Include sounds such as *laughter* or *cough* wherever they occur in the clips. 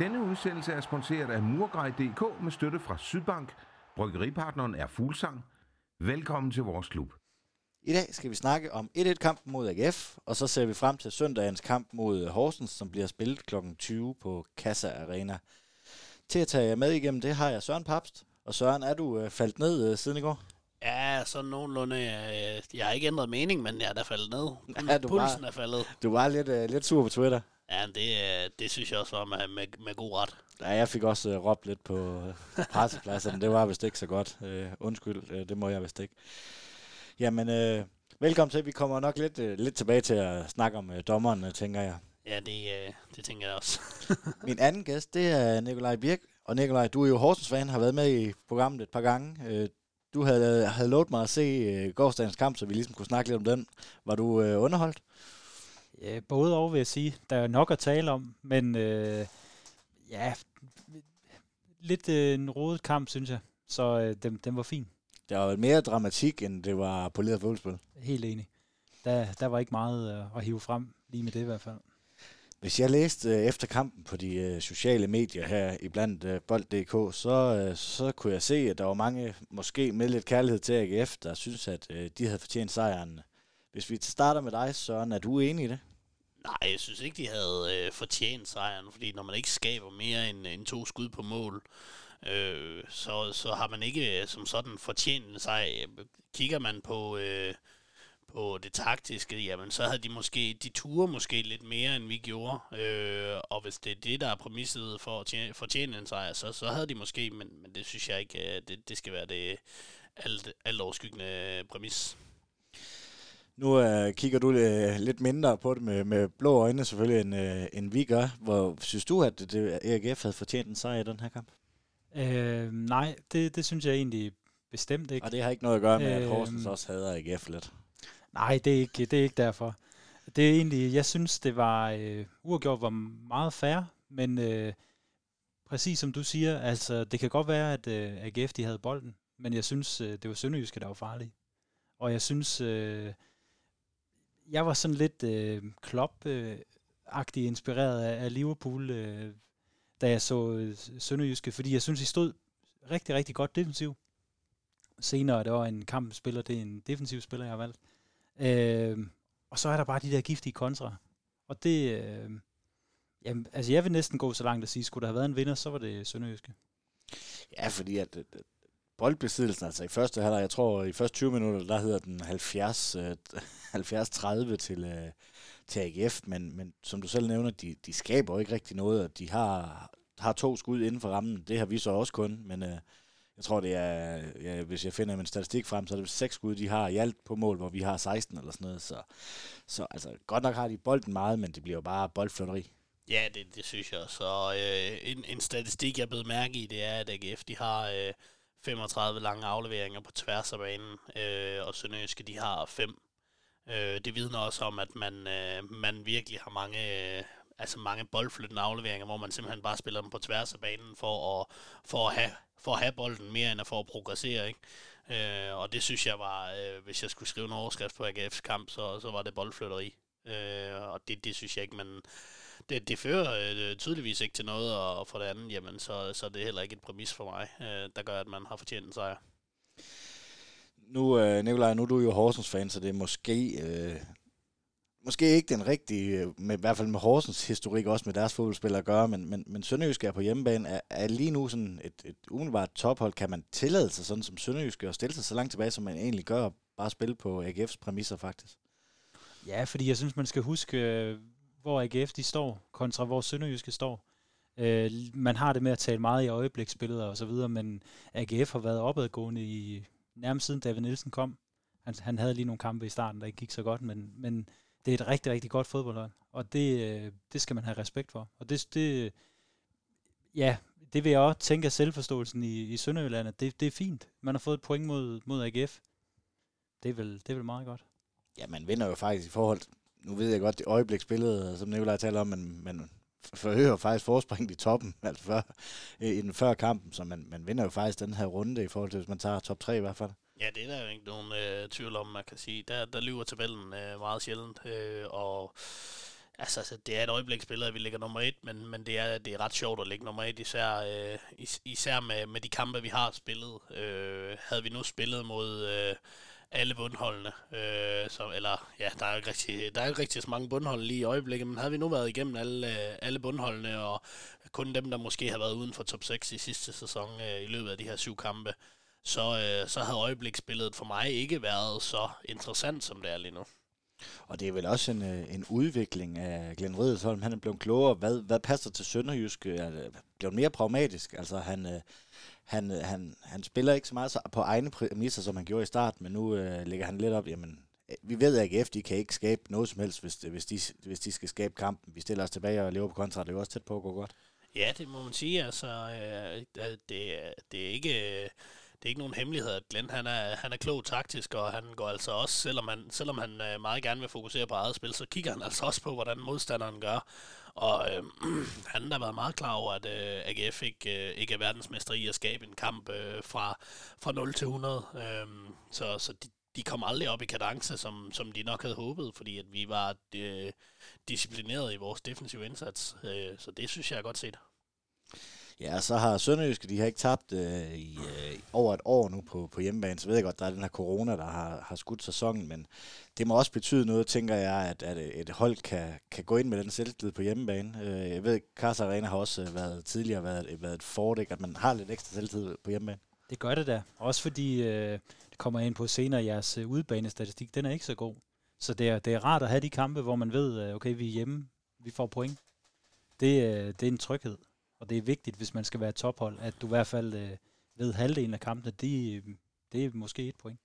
Denne udsendelse er sponsoreret af Murgrej.dk med støtte fra Sydbank. Bryggeripartneren er Fuglsang. Velkommen til vores klub. I dag skal vi snakke om 1-1-kampen mod AGF, og så ser vi frem til søndagens kamp mod Horsens, som bliver spillet kl. 20 på Kassa Arena. Til at tage jer med igennem det har jeg Søren Papst. Og Søren, er du øh, faldt ned øh, siden i går? Ja, sådan nogenlunde. Øh, jeg har ikke ændret mening, men jeg er da faldet ned. *laughs* Ja, du Pulsen var- er faldet. Du var lidt, øh, lidt sur på Twitter. Ja, det, det synes jeg også var med, med, med god ret. Ja, jeg fik også øh, råbt lidt på øh, pressepladserne. Det var vist ikke så godt. Øh, undskyld, øh, det må jeg vist ikke. Jamen, øh, velkommen til. Vi kommer nok lidt, øh, lidt tilbage til at snakke om dommeren, øh, tænker jeg. Ja, det, øh, det tænker jeg også. *laughs* Min anden gæst, det er Nikolaj Birk. Og Nikolaj, du er jo Horsens-fan, har været med i programmet et par gange. Øh, Du havde, havde lovet mig at se øh, gårdsdagens kamp, så vi ligesom kunne snakke lidt om den. Var du øh, underholdt? Ja, både og vil jeg sige. Der er nok at tale om, men øh, ja, lidt øh, en rodet kamp, synes jeg. Så øh, den, den var fin. Der var mere dramatik, end det var poleret fodboldspil. Helt enig. Der, der var ikke meget øh, at hive frem, lige med det i hvert fald. Hvis jeg læste øh, efter kampen på de øh, sociale medier her i blandt øh, bold.dk, så, øh, så kunne jeg se, at der var mange, måske med lidt kærlighed til AGF, der synes, at øh, de havde fortjent sejren. Hvis vi starter med dig, Søren, er du enig i det? Nej, jeg synes ikke, de havde øh, fortjent sejren, fordi når man ikke skaber mere end, end to skud på mål, øh, så, så har man ikke øh, som sådan fortjent en sejr. Øh, kigger man på, øh, på det taktiske, jamen så havde de måske, de ture måske lidt mere, end vi gjorde. Øh, og hvis det er det, der er præmisset for at tjene, fortjene en sejr, så, så havde de måske, men, men det synes jeg ikke, øh, det, det skal være det alt, alt overskyggende øh, præmis. Nu øh, kigger du øh, lidt mindre på det med, med blå øjne selvfølgelig, end, øh, end vi gør. Hvor synes du, at det, AGF havde fortjent en sejr i den her kamp? Øh, nej, det, det synes jeg egentlig bestemt ikke. Og det har ikke noget at gøre med, at Øhm. Horsens også hader AGF lidt. Nej, det er ikke, det er ikke derfor. Det er egentlig, jeg synes, det var øh, uafgjort var meget fair, men øh, præcis som du siger, altså det kan godt være, at øh, AGF de havde bolden, men jeg synes, øh, det var Sønderjyske, der var farlige. Og jeg synes, øh, jeg var sådan lidt øh, klop-agtig inspireret af, af Liverpool, øh, da jeg så øh, Sønderjyske, fordi jeg synes, I stod rigtig, rigtig godt defensivt. Senere, der var en kampspiller, det er en defensiv spiller, jeg har valgt. Øh, og så er der bare de der giftige kontra. Og det, øh, jamen, altså jeg vil næsten gå så langt at sige, skulle der have været en vinder, så var det Sønderjyske. Ja, fordi at boldbesiddelsen, altså i første halvleg, jeg tror i første 20 minutter, der hedder den 70, øh, 70-30 til, øh, til AGF, men, men som du selv nævner, de, de skaber jo ikke rigtig noget, og de har, har to skud inden for rammen, det har vi så også kun, men øh, jeg tror det er, ja, hvis jeg finder min statistik frem, så er det seks skud, de har i alt på mål, hvor vi har 16 eller sådan noget, så, så altså, godt nok har de bolden meget, men det bliver jo bare boldflotteri. Ja, det, det synes jeg. Så øh, en, en statistik, jeg er blevet mærke i, det er, at AGF de har øh, 35 lange afleveringer på tværs af banen, øh, og Sønderjyske de har fem. Øh, det vidner også om, at man, øh, man virkelig har mange, øh, altså mange boldflyttende afleveringer, hvor man simpelthen bare spiller dem på tværs af banen for at, for at, have, for at have bolden mere end at for at progressere. Ikke? Øh, og det synes jeg var, øh, hvis jeg skulle skrive en overskrift på AGF's kamp, så, så var det boldflytteri. Øh, og det, det synes jeg ikke, man, det, det fører øh, tydeligvis ikke til noget, og for det andet, jamen, så, så er det heller ikke et præmis for mig, øh, der gør, at man har fortjent en sejr. Nu, øh, Nikolaj, nu er du jo Horsens-fan, så det er måske, øh, måske ikke den rigtige, øh, med, i hvert fald med Horsens historik, også med deres fodboldspillere at gøre, men, men, men Sønderjysk er på hjemmebane, er, er lige nu sådan et, et umiddelbart tophold. Kan man tillade sig sådan som Sønderjysk og stille sig så langt tilbage, som man egentlig gør, og bare spille på AGF's præmisser faktisk? Ja, fordi jeg synes, man skal huske, øh, hvor AGF de står, kontra hvor Sønderjyske står. Øh, man har det med at tale meget i øjebliksbilleder og så videre, men AGF har været opadgående i nærmest siden David Nielsen kom. Han, han havde lige nogle kampe i starten, der ikke gik så godt, men, men det er et rigtig, rigtig godt fodboldhold, og det, øh, det skal man have respekt for. Og det, det ja, det vil jeg også tænke af selvforståelsen i, i Sønderjylland, at det, det er fint. Man har fået et point mod, mod AGF. Det er, vel, det er vel meget godt. Ja, man vinder jo faktisk i forhold, nu ved jeg godt, det øjebliksbillede, som Nikolaj taler om, men man forhører faktisk forspringet i toppen, *laughs* altså før, i den før kampen, så man, man vinder jo faktisk den her runde i forhold til, hvis man tager top 3 i hvert fald. Ja, det er der jo ikke nogen øh, tvivl om, man kan sige. Der, der lyver tabellen øh, meget sjældent, øh, og Altså, altså, det er et øjebliksbillede, at vi ligger nummer et, men, men det, er, det er ret sjovt at ligge nummer et, især, øh, is, især med, med de kampe, vi har spillet. Øh, havde vi nu spillet mod øh, alle bundholdene, øh, så, eller ja, der er jo ikke rigtig, der er ikke rigtig så mange bundhold lige i øjeblikket, men havde vi nu været igennem alle, øh, alle bundholdene, og kun dem, der måske har været uden for top 6 i sidste sæson øh, i løbet af de her syv kampe, så, øh, så havde øjebliksbilledet for mig ikke været så interessant, som det er lige nu. Og det er vel også en, øh, en udvikling af Glenn Riddersholm. Han er blevet klogere. Hvad, hvad passer til Sønderjysk? Er blevet mere pragmatisk. Altså han, øh, han, øh, han, han spiller ikke så meget på egne præmisser, som han gjorde i starten, men nu øh, lægger han lidt op, jamen, øh, vi ved, at AGF de kan ikke skabe noget som helst, hvis, øh, hvis, de, hvis de skal skabe kampen. Vi stiller os tilbage og lever på kontra. Det er jo også tæt på at gå godt. Ja, det må man sige. Altså, øh, det, det er ikke... Øh det er ikke nogen hemmelighed, at Glenn han er, han er klog taktisk, og han går altså også, selvom han, selvom han meget gerne vil fokusere på eget spil, så kigger han altså også på, hvordan modstanderen gør. Og øh, *clears throat* han har været meget klar over, at øh, AGF ikke, øh, ikke er verdensmester i at skabe en kamp øh, fra, fra 0 til 100. Øh, så så de, de kom aldrig op i kadence, som, som de nok havde håbet, fordi at vi var øh, disciplineret i vores defensive indsats. Øh, så det synes jeg er godt set. Ja, så har Sønderjyske, de har ikke tabt øh, i øh, over et år nu på, på hjemmebane, så ved jeg godt, der er den her corona, der har, har skudt sæsonen, men det må også betyde noget, tænker jeg, at, at et hold kan, kan gå ind med den selvtillid på hjemmebane. Øh, jeg ved, Kars Arena har også øh, været tidligere været, været et fordæk, at man har lidt ekstra selvtillid på hjemmebane. Det gør det da. Også fordi, øh, det kommer ind på senere, jeres øh, udbanestatistik, den er ikke så god. Så det er, det er rart at have de kampe, hvor man ved, øh, okay, vi er hjemme, vi får point. Det, øh, det er en tryghed. Og det er vigtigt, hvis man skal være tophold, at du i hvert fald øh, ved halvdelen af kampene, det, øh, det er måske et point.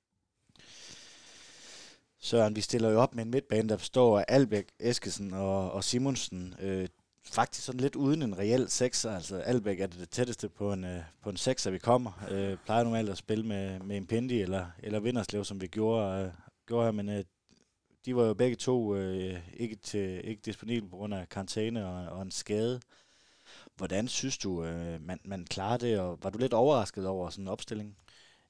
Søren, vi stiller jo op med en midtbane, der består af Albæk, Eskesen og, og Simonsen. Øh, faktisk sådan lidt uden en reel sekser. Altså Albæk er det, det tætteste på en, øh, på en sekser, vi kommer. Øh, plejer normalt at spille med, med en Pendi eller, eller Vinderslev, som vi gjorde, øh, gjorde her, men øh, de var jo begge to øh, ikke, til, ikke disponible på grund af karantæne og, og en skade. Hvordan synes du, øh, man, man klarer det, og var du lidt overrasket over sådan en opstilling?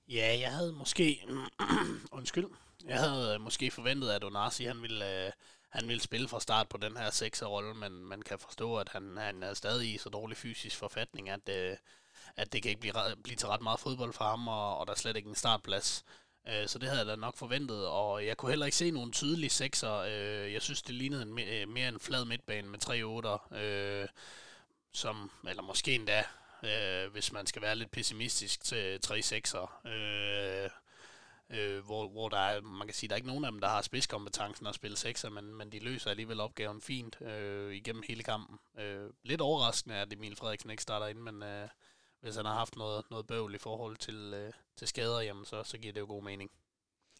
Ja, jeg havde måske... *clears throat* undskyld. Jeg havde øh, måske forventet, at Onasi, han ville... Øh, han ville spille fra start på den her sekserrolle, men man kan forstå, at han, han er stadig i så dårlig fysisk forfatning, at, øh, at det kan ikke blive, blive til ret meget fodbold for ham, og, og der er slet ikke en startplads. Øh, så det havde jeg da nok forventet, og jeg kunne heller ikke se nogen tydelige sekser. Øh, jeg synes, det lignede en, mere en flad midtbane med tre otter. Øh, som, eller måske endda, øh, hvis man skal være lidt pessimistisk til 3-6'er, øh, øh, hvor, hvor der er, man kan sige, der er ikke nogen af dem, der har spidskompetencen at spille 6'er, men, men de løser alligevel opgaven fint øh, igennem hele kampen. Øh, lidt overraskende, er, at Emil Frederiksen ikke starter ind, men øh, hvis han har haft noget, noget bøvl i forhold til, øh, til skader, jamen, så, så giver det jo god mening.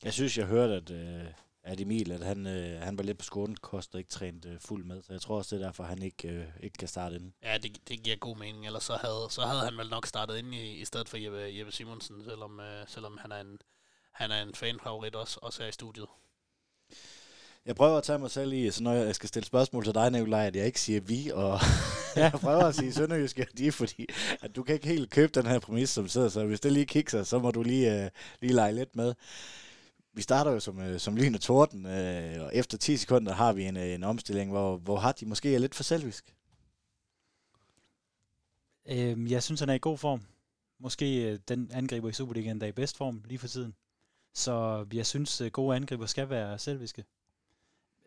Jeg synes, jeg hørte, at, øh, at Emil, at han, øh, han var lidt på skolen, koster ikke trænet øh, fuld med, så jeg tror også, det er derfor, han ikke, øh, ikke kan starte inden. Ja, det, det giver god mening, ellers så havde, så havde han vel nok startet ind i, i stedet for Jeppe, Jeppe Simonsen, selvom, øh, selvom han er en, han er en fanfavorit også, også her i studiet. Jeg prøver at tage mig selv i, så når jeg skal stille spørgsmål til dig, Nikolaj, at jeg ikke siger vi, og ja. *laughs* jeg prøver at sige Sønderjysk de, fordi at du kan ikke helt købe den her præmis, som sidder, så hvis det lige kigger, så må du lige, uh, lige lege lidt med vi starter jo som, øh, som lyn og torden, øh, og efter 10 sekunder har vi en, øh, en omstilling, hvor, hvor Hardy måske er lidt for selvisk. Øhm, jeg synes, han er i god form. Måske øh, den angriber i Superligaen, der er i bedst form lige for tiden. Så jeg synes, øh, gode angriber skal være selviske.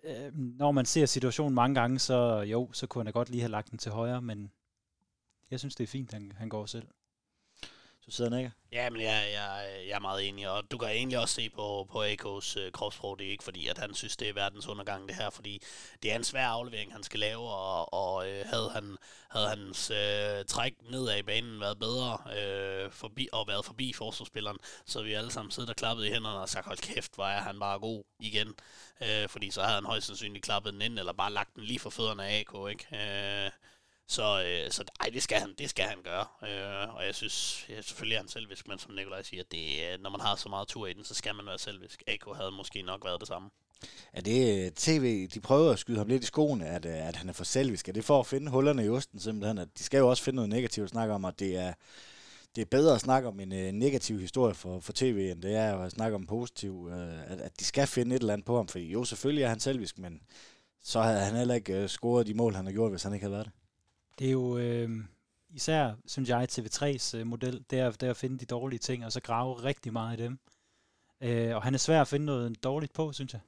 Øh, når man ser situationen mange gange, så jo, så kunne han da godt lige have lagt den til højre, men jeg synes, det er fint, han, han går selv. Du sidder ikke? Ja, men jeg, jeg, jeg er meget enig, og du kan egentlig også se på, på AK's øh, kropsprog, det er ikke fordi, at han synes, det er verdens undergang det her, fordi det er en svær aflevering, han skal lave, og, og øh, havde, han, havde hans øh, træk nedad i banen været bedre øh, forbi, og været forbi forsvarsspilleren, så vi alle sammen siddet og klappet i hænderne og sagt, hold kæft, hvor er han bare god igen, øh, fordi så havde han højst sandsynligt klappet den ind, eller bare lagt den lige for fødderne af AK, ikke? Øh, så, øh, så ej, det skal han, det skal han gøre. Øh, og jeg synes, ja, selvfølgelig er han selvisk, men som Nikolaj siger, det, øh, når man har så meget tur i den, så skal man være selvisk. AK havde måske nok været det samme. Er det øh, tv, de prøver at skyde ham lidt i skoene, at, øh, at han er for selvisk? Er det for at finde hullerne i osten simpelthen? At de skal jo også finde noget negativt at snakke om, at det er, det er bedre at snakke om en uh, negativ historie for, for tv, end det er at snakke om positiv. Øh, at, at de skal finde et eller andet på ham, for jo, selvfølgelig er han selvisk, men så havde han heller ikke øh, scoret de mål, han har gjort, hvis han ikke havde været det. Det er jo øh, især, synes jeg, TV3's øh, model, det er, det er at finde de dårlige ting, og så grave rigtig meget i dem. Øh, og han er svær at finde noget dårligt på, synes jeg.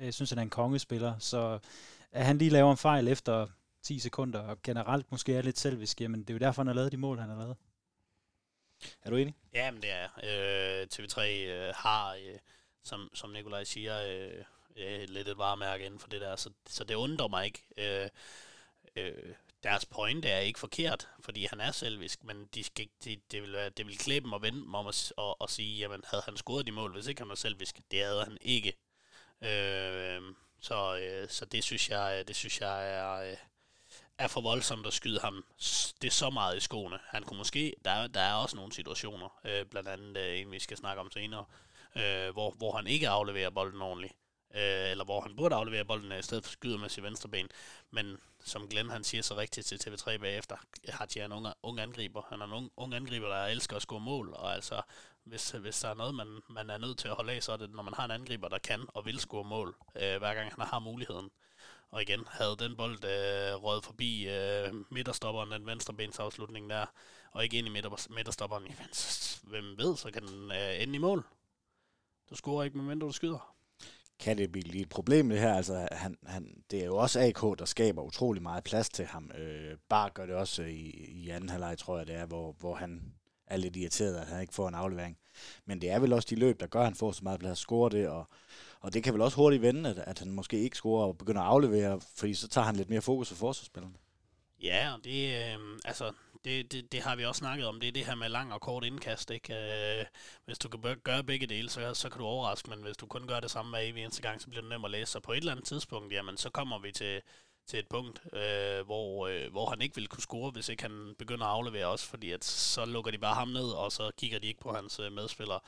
Jeg synes, han er en kongespiller, så at han lige laver en fejl efter 10 sekunder, og generelt måske er lidt selvisk, jamen det er jo derfor, han har lavet de mål, han har lavet. Er du enig? Ja, men det er. Øh, TV3 øh, har, øh, som, som Nikolaj siger, øh, øh, lidt et varemærke inden for det der, så, så det undrer mig ikke. Øh, øh, deres pointe er ikke forkert, fordi han er selvisk, men de skal ikke, de, det, vil være, det vil klæbe dem og vende om at og, og sige, jamen havde han scoret de mål, hvis ikke han var selvisk? Det havde han ikke. Øh, så, øh, så det synes jeg, øh, det synes jeg er, øh, er for voldsomt at skyde ham det er så meget i skoene. Han kunne måske, der, der er også nogle situationer, øh, blandt andet øh, en vi skal snakke om senere, øh, hvor, hvor han ikke afleverer bolden ordentligt øh, eller hvor han burde aflevere bolden øh, i stedet for skyder med sit venstre ben. Men som Glenn han siger så rigtigt til TV3 bagefter, har er en ung, ung angriber. Han er en ung, ung angriber, der elsker at score mål, og altså, hvis, hvis der er noget, man, man er nødt til at holde af, så er det, når man har en angriber, der kan og vil score mål, øh, hver gang han har muligheden. Og igen, havde den bold øh, røget forbi øh, midterstopperen, den venstre bens afslutning der, og ikke ind i midter, midterstopperen, jamen, så, hvem ved, så kan den øh, ende i mål. Du scorer ikke, medmindre du skyder kan det blive et problem det her. Altså, han, han, det er jo også AK, der skaber utrolig meget plads til ham. Øh, bare gør det også øh, i, i anden halvleg, tror jeg det er, hvor, hvor han er lidt irriteret, at han ikke får en aflevering. Men det er vel også de løb, der gør, at han får så meget plads at score det, og, og det kan vel også hurtigt vende, at, at han måske ikke scorer og begynder at aflevere, fordi så tager han lidt mere fokus på forsvarsspillerne. Ja, og det, øh, altså, det, det, det har vi også snakket om. Det er det her med lang og kort indkast. Ikke? Øh, hvis du kan gøre begge dele, så, så kan du overraske, men hvis du kun gør det samme hver evig eneste gang, så bliver det nemt at læse. Så på et eller andet tidspunkt, jamen, så kommer vi til, til et punkt, øh, hvor, øh, hvor han ikke vil kunne score, hvis ikke han begynder at aflevere også, fordi at så lukker de bare ham ned, og så kigger de ikke på hans øh, medspillere.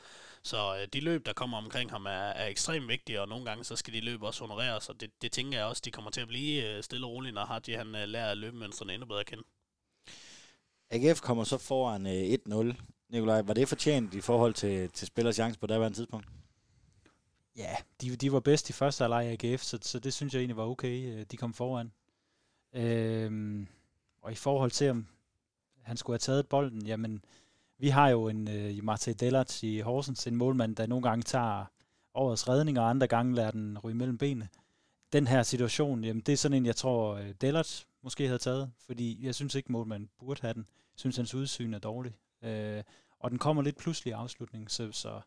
Så øh, de løb, der kommer omkring ham, er, er ekstremt vigtige, og nogle gange så skal de løb også honoreres, og det, det tænker jeg også, de kommer til at blive øh, stille og roligt, når Hadji han øh, lærer løbemønstrene endnu bedre at kende. AGF kommer så foran øh, 1-0. Nikolaj, var det fortjent i forhold til, til spillers chance på daværende tidspunkt? Ja, de, de var bedst i første halvleg AGF, så, så det synes jeg egentlig var okay, øh, de kom foran. Øhm, og i forhold til, om han skulle have taget bolden, jamen, vi har jo en øh, uh, Martin Dellert i Horsens, en målmand, der nogle gange tager årets redning, og andre gange lader den ryge mellem benene. Den her situation, jamen, det er sådan en, jeg tror, øh, Dellert måske havde taget, fordi jeg synes ikke, målmanden burde have den. Synes, hans udsyn er dårlig. Øh, og den kommer lidt pludselig i afslutningen, så, så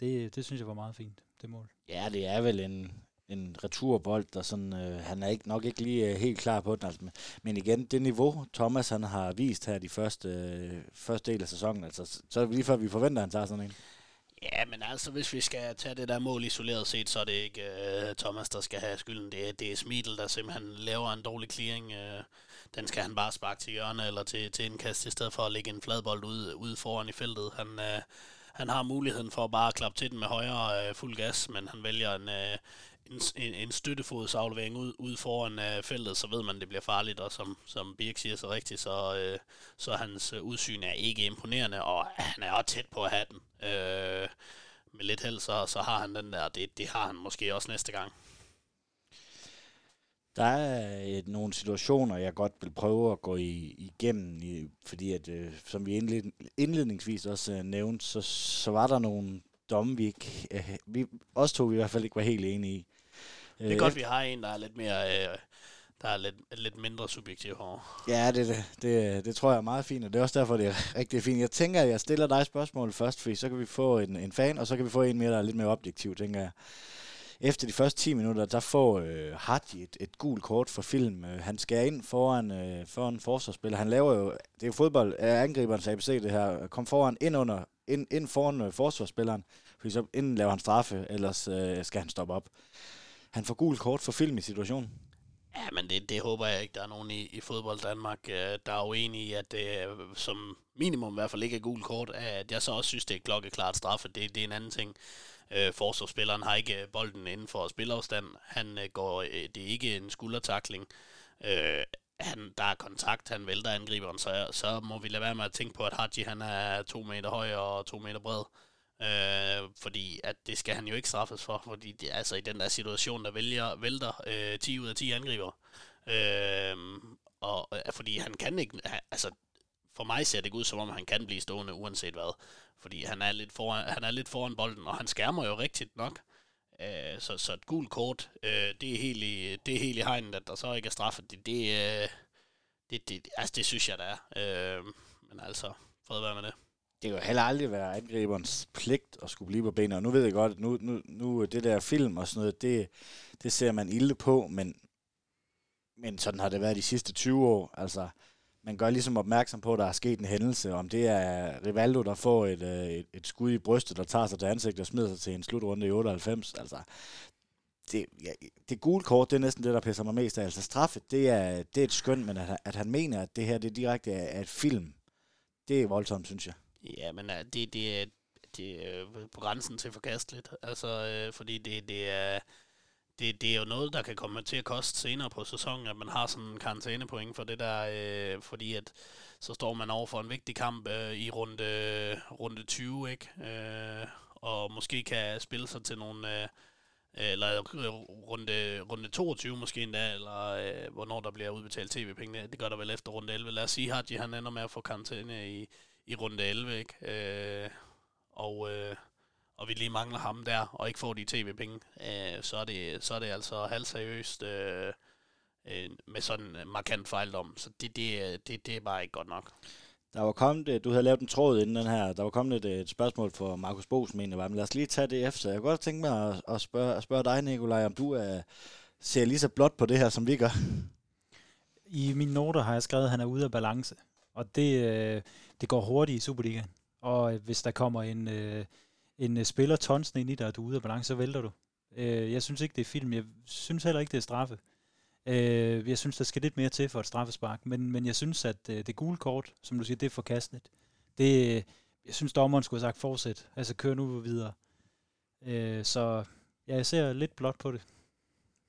det, det synes jeg var meget fint, det mål. Ja, det er vel en, en returbold, der sådan, øh, han er ikke, nok ikke lige øh, helt klar på den. Altså, men igen, det niveau, Thomas han har vist her de første, øh, første del af sæsonen, altså, så er det lige før, vi forventer, at han tager sådan en. Ja, men altså, hvis vi skal tage det der mål isoleret set, så er det ikke uh, Thomas, der skal have skylden. Det er, det er Smidl, der simpelthen laver en dårlig clearing. Uh, den skal han bare sparke til hjørne eller til, til indkast, i stedet for at lægge en fladbold ud, ud foran i feltet. Han, øh, han har muligheden for at bare klappe til den med højre øh, fuld gas, men han vælger en, øh, en, en, støttefodsaflevering ud, ud foran øh, feltet, så ved man, det bliver farligt, og som, som Birk siger så rigtigt, så, øh, så hans øh, udsyn er ikke imponerende, og han er også tæt på at have den. Øh, med lidt held, så, så har han den der, det, det har han måske også næste gang. Der er et, nogle situationer, jeg godt vil prøve at gå i, igennem, i, fordi at, øh, som vi indled, indledningsvis også øh, nævnte, så, så var der nogle domme, vi ikke, øh, vi, også to vi i hvert fald ikke var helt enige i. Det er godt, vi har en, der er lidt mere... Øh, der er lidt, lidt mindre subjektiv her. Ja, det, det, det, det tror jeg er meget fint, og det er også derfor, det er *laughs* rigtig fint. Jeg tænker, at jeg stiller dig spørgsmål først, fordi så kan vi få en, en fan, og så kan vi få en mere, der er lidt mere objektiv, tænker jeg. Efter de første 10 minutter, der får øh, Hardy et, et gult kort for film. Øh, han skærer ind foran, øh, foran forsvarsspiller. Han laver jo, det er jo fodbold, er angriberens ABC det her, kom foran ind under, ind, ind foran øh, forsvarsspilleren, fordi så inden laver han straffe, ellers øh, skal han stoppe op. Han får gult kort for film i situationen. Ja, men det, det håber jeg ikke, der er nogen i, i fodbold Danmark, øh, der er uenige i, at det som minimum i hvert fald ikke er gult kort. At jeg så også synes, det er klokkeklart straffe. Det, det er en anden ting. Øh, forsvarsspilleren har ikke øh, bolden inden for spilafstand. Han øh, går, øh, det er ikke en skuldertakling. Øh, han, der er kontakt, han vælter angriberen, så, så må vi lade være med at tænke på, at Haji han er to meter høj og to meter bred. Øh, fordi at det skal han jo ikke straffes for, fordi det, altså i den der situation, der vælger, vælter øh, 10 ud af 10 angriber. Øh, og øh, fordi han kan ikke, altså for mig ser det ikke ud som om han kan blive stående uanset hvad, fordi han er lidt foran, han er lidt foran bolden, og han skærmer jo rigtigt nok. Øh, så, så et gult kort, øh, det, er helt i, det er helt i hegnet, at der så ikke er straffet. Det, det, øh, det, det, altså det synes jeg, der er. Øh, men altså, fred være med det. Det kan jo heller aldrig være angriberens pligt at skulle blive på benene. Og nu ved jeg godt, at nu, nu, nu det der film og sådan noget, det, det ser man ilde på, men, men sådan har det været de sidste 20 år. Altså, man gør ligesom opmærksom på, at der er sket en hændelse, om det er Rivaldo, der får et, øh, et, et skud i brystet, der tager sig til ansigtet og smider sig til en slutrunde i 98. Altså, det, ja, det gule kort, det er næsten det, der pisser mig mest af. Altså straffet, det er, det er et skønt, men at, at han mener, at det her det direkte er, er et film, det er voldsomt, synes jeg. Ja, men øh, det, det, er, det er øh, på grænsen til forkasteligt. Altså, fordi det, det er det, det er jo noget, der kan komme til at koste senere på sæsonen, at man har sådan en karantænepoint for det der, øh, fordi at så står man over for en vigtig kamp øh, i runde, runde 20, ikke? Øh, og måske kan spille sig til nogle, øh, eller øh, runde, runde 22 måske endda, eller øh, hvornår der bliver udbetalt tv-penge. Det gør der vel efter runde 11. Lad os sige, at han ender med at få karantæne i, i runde 11, ikke? Øh, og... Øh, og vi lige mangler ham der, og ikke får de tv-penge, øh, så, er det, så er det altså halvseriøst øh, øh, med sådan en markant fejldom. Så det, det, det, det er bare ikke godt nok. Der var kommet, du havde lavet en tråd inden den her, der var kommet et, et spørgsmål for Markus Bosen, mener jeg, men lad os lige tage det efter. Jeg kunne godt tænke mig at, at, spørge, at spørge dig, Nikolaj, om du er, ser lige så blot på det her, som vi gør. I mine noter har jeg skrevet, at han er ude af balance, og det, øh, det går hurtigt i Superligaen. Og hvis der kommer en, øh, en øh, spiller tonsen ind i dig, og du er ude af balance, så vælter du. Øh, jeg synes ikke, det er film. Jeg synes heller ikke, det er straffe. Øh, jeg synes, der skal lidt mere til for et straffespark. Men, men jeg synes, at øh, det gule kort, som du siger, det er forkasteligt. Det, jeg synes, dommeren skulle have sagt fortsæt. Altså, kør nu videre. Øh, så ja, jeg ser lidt blot på det.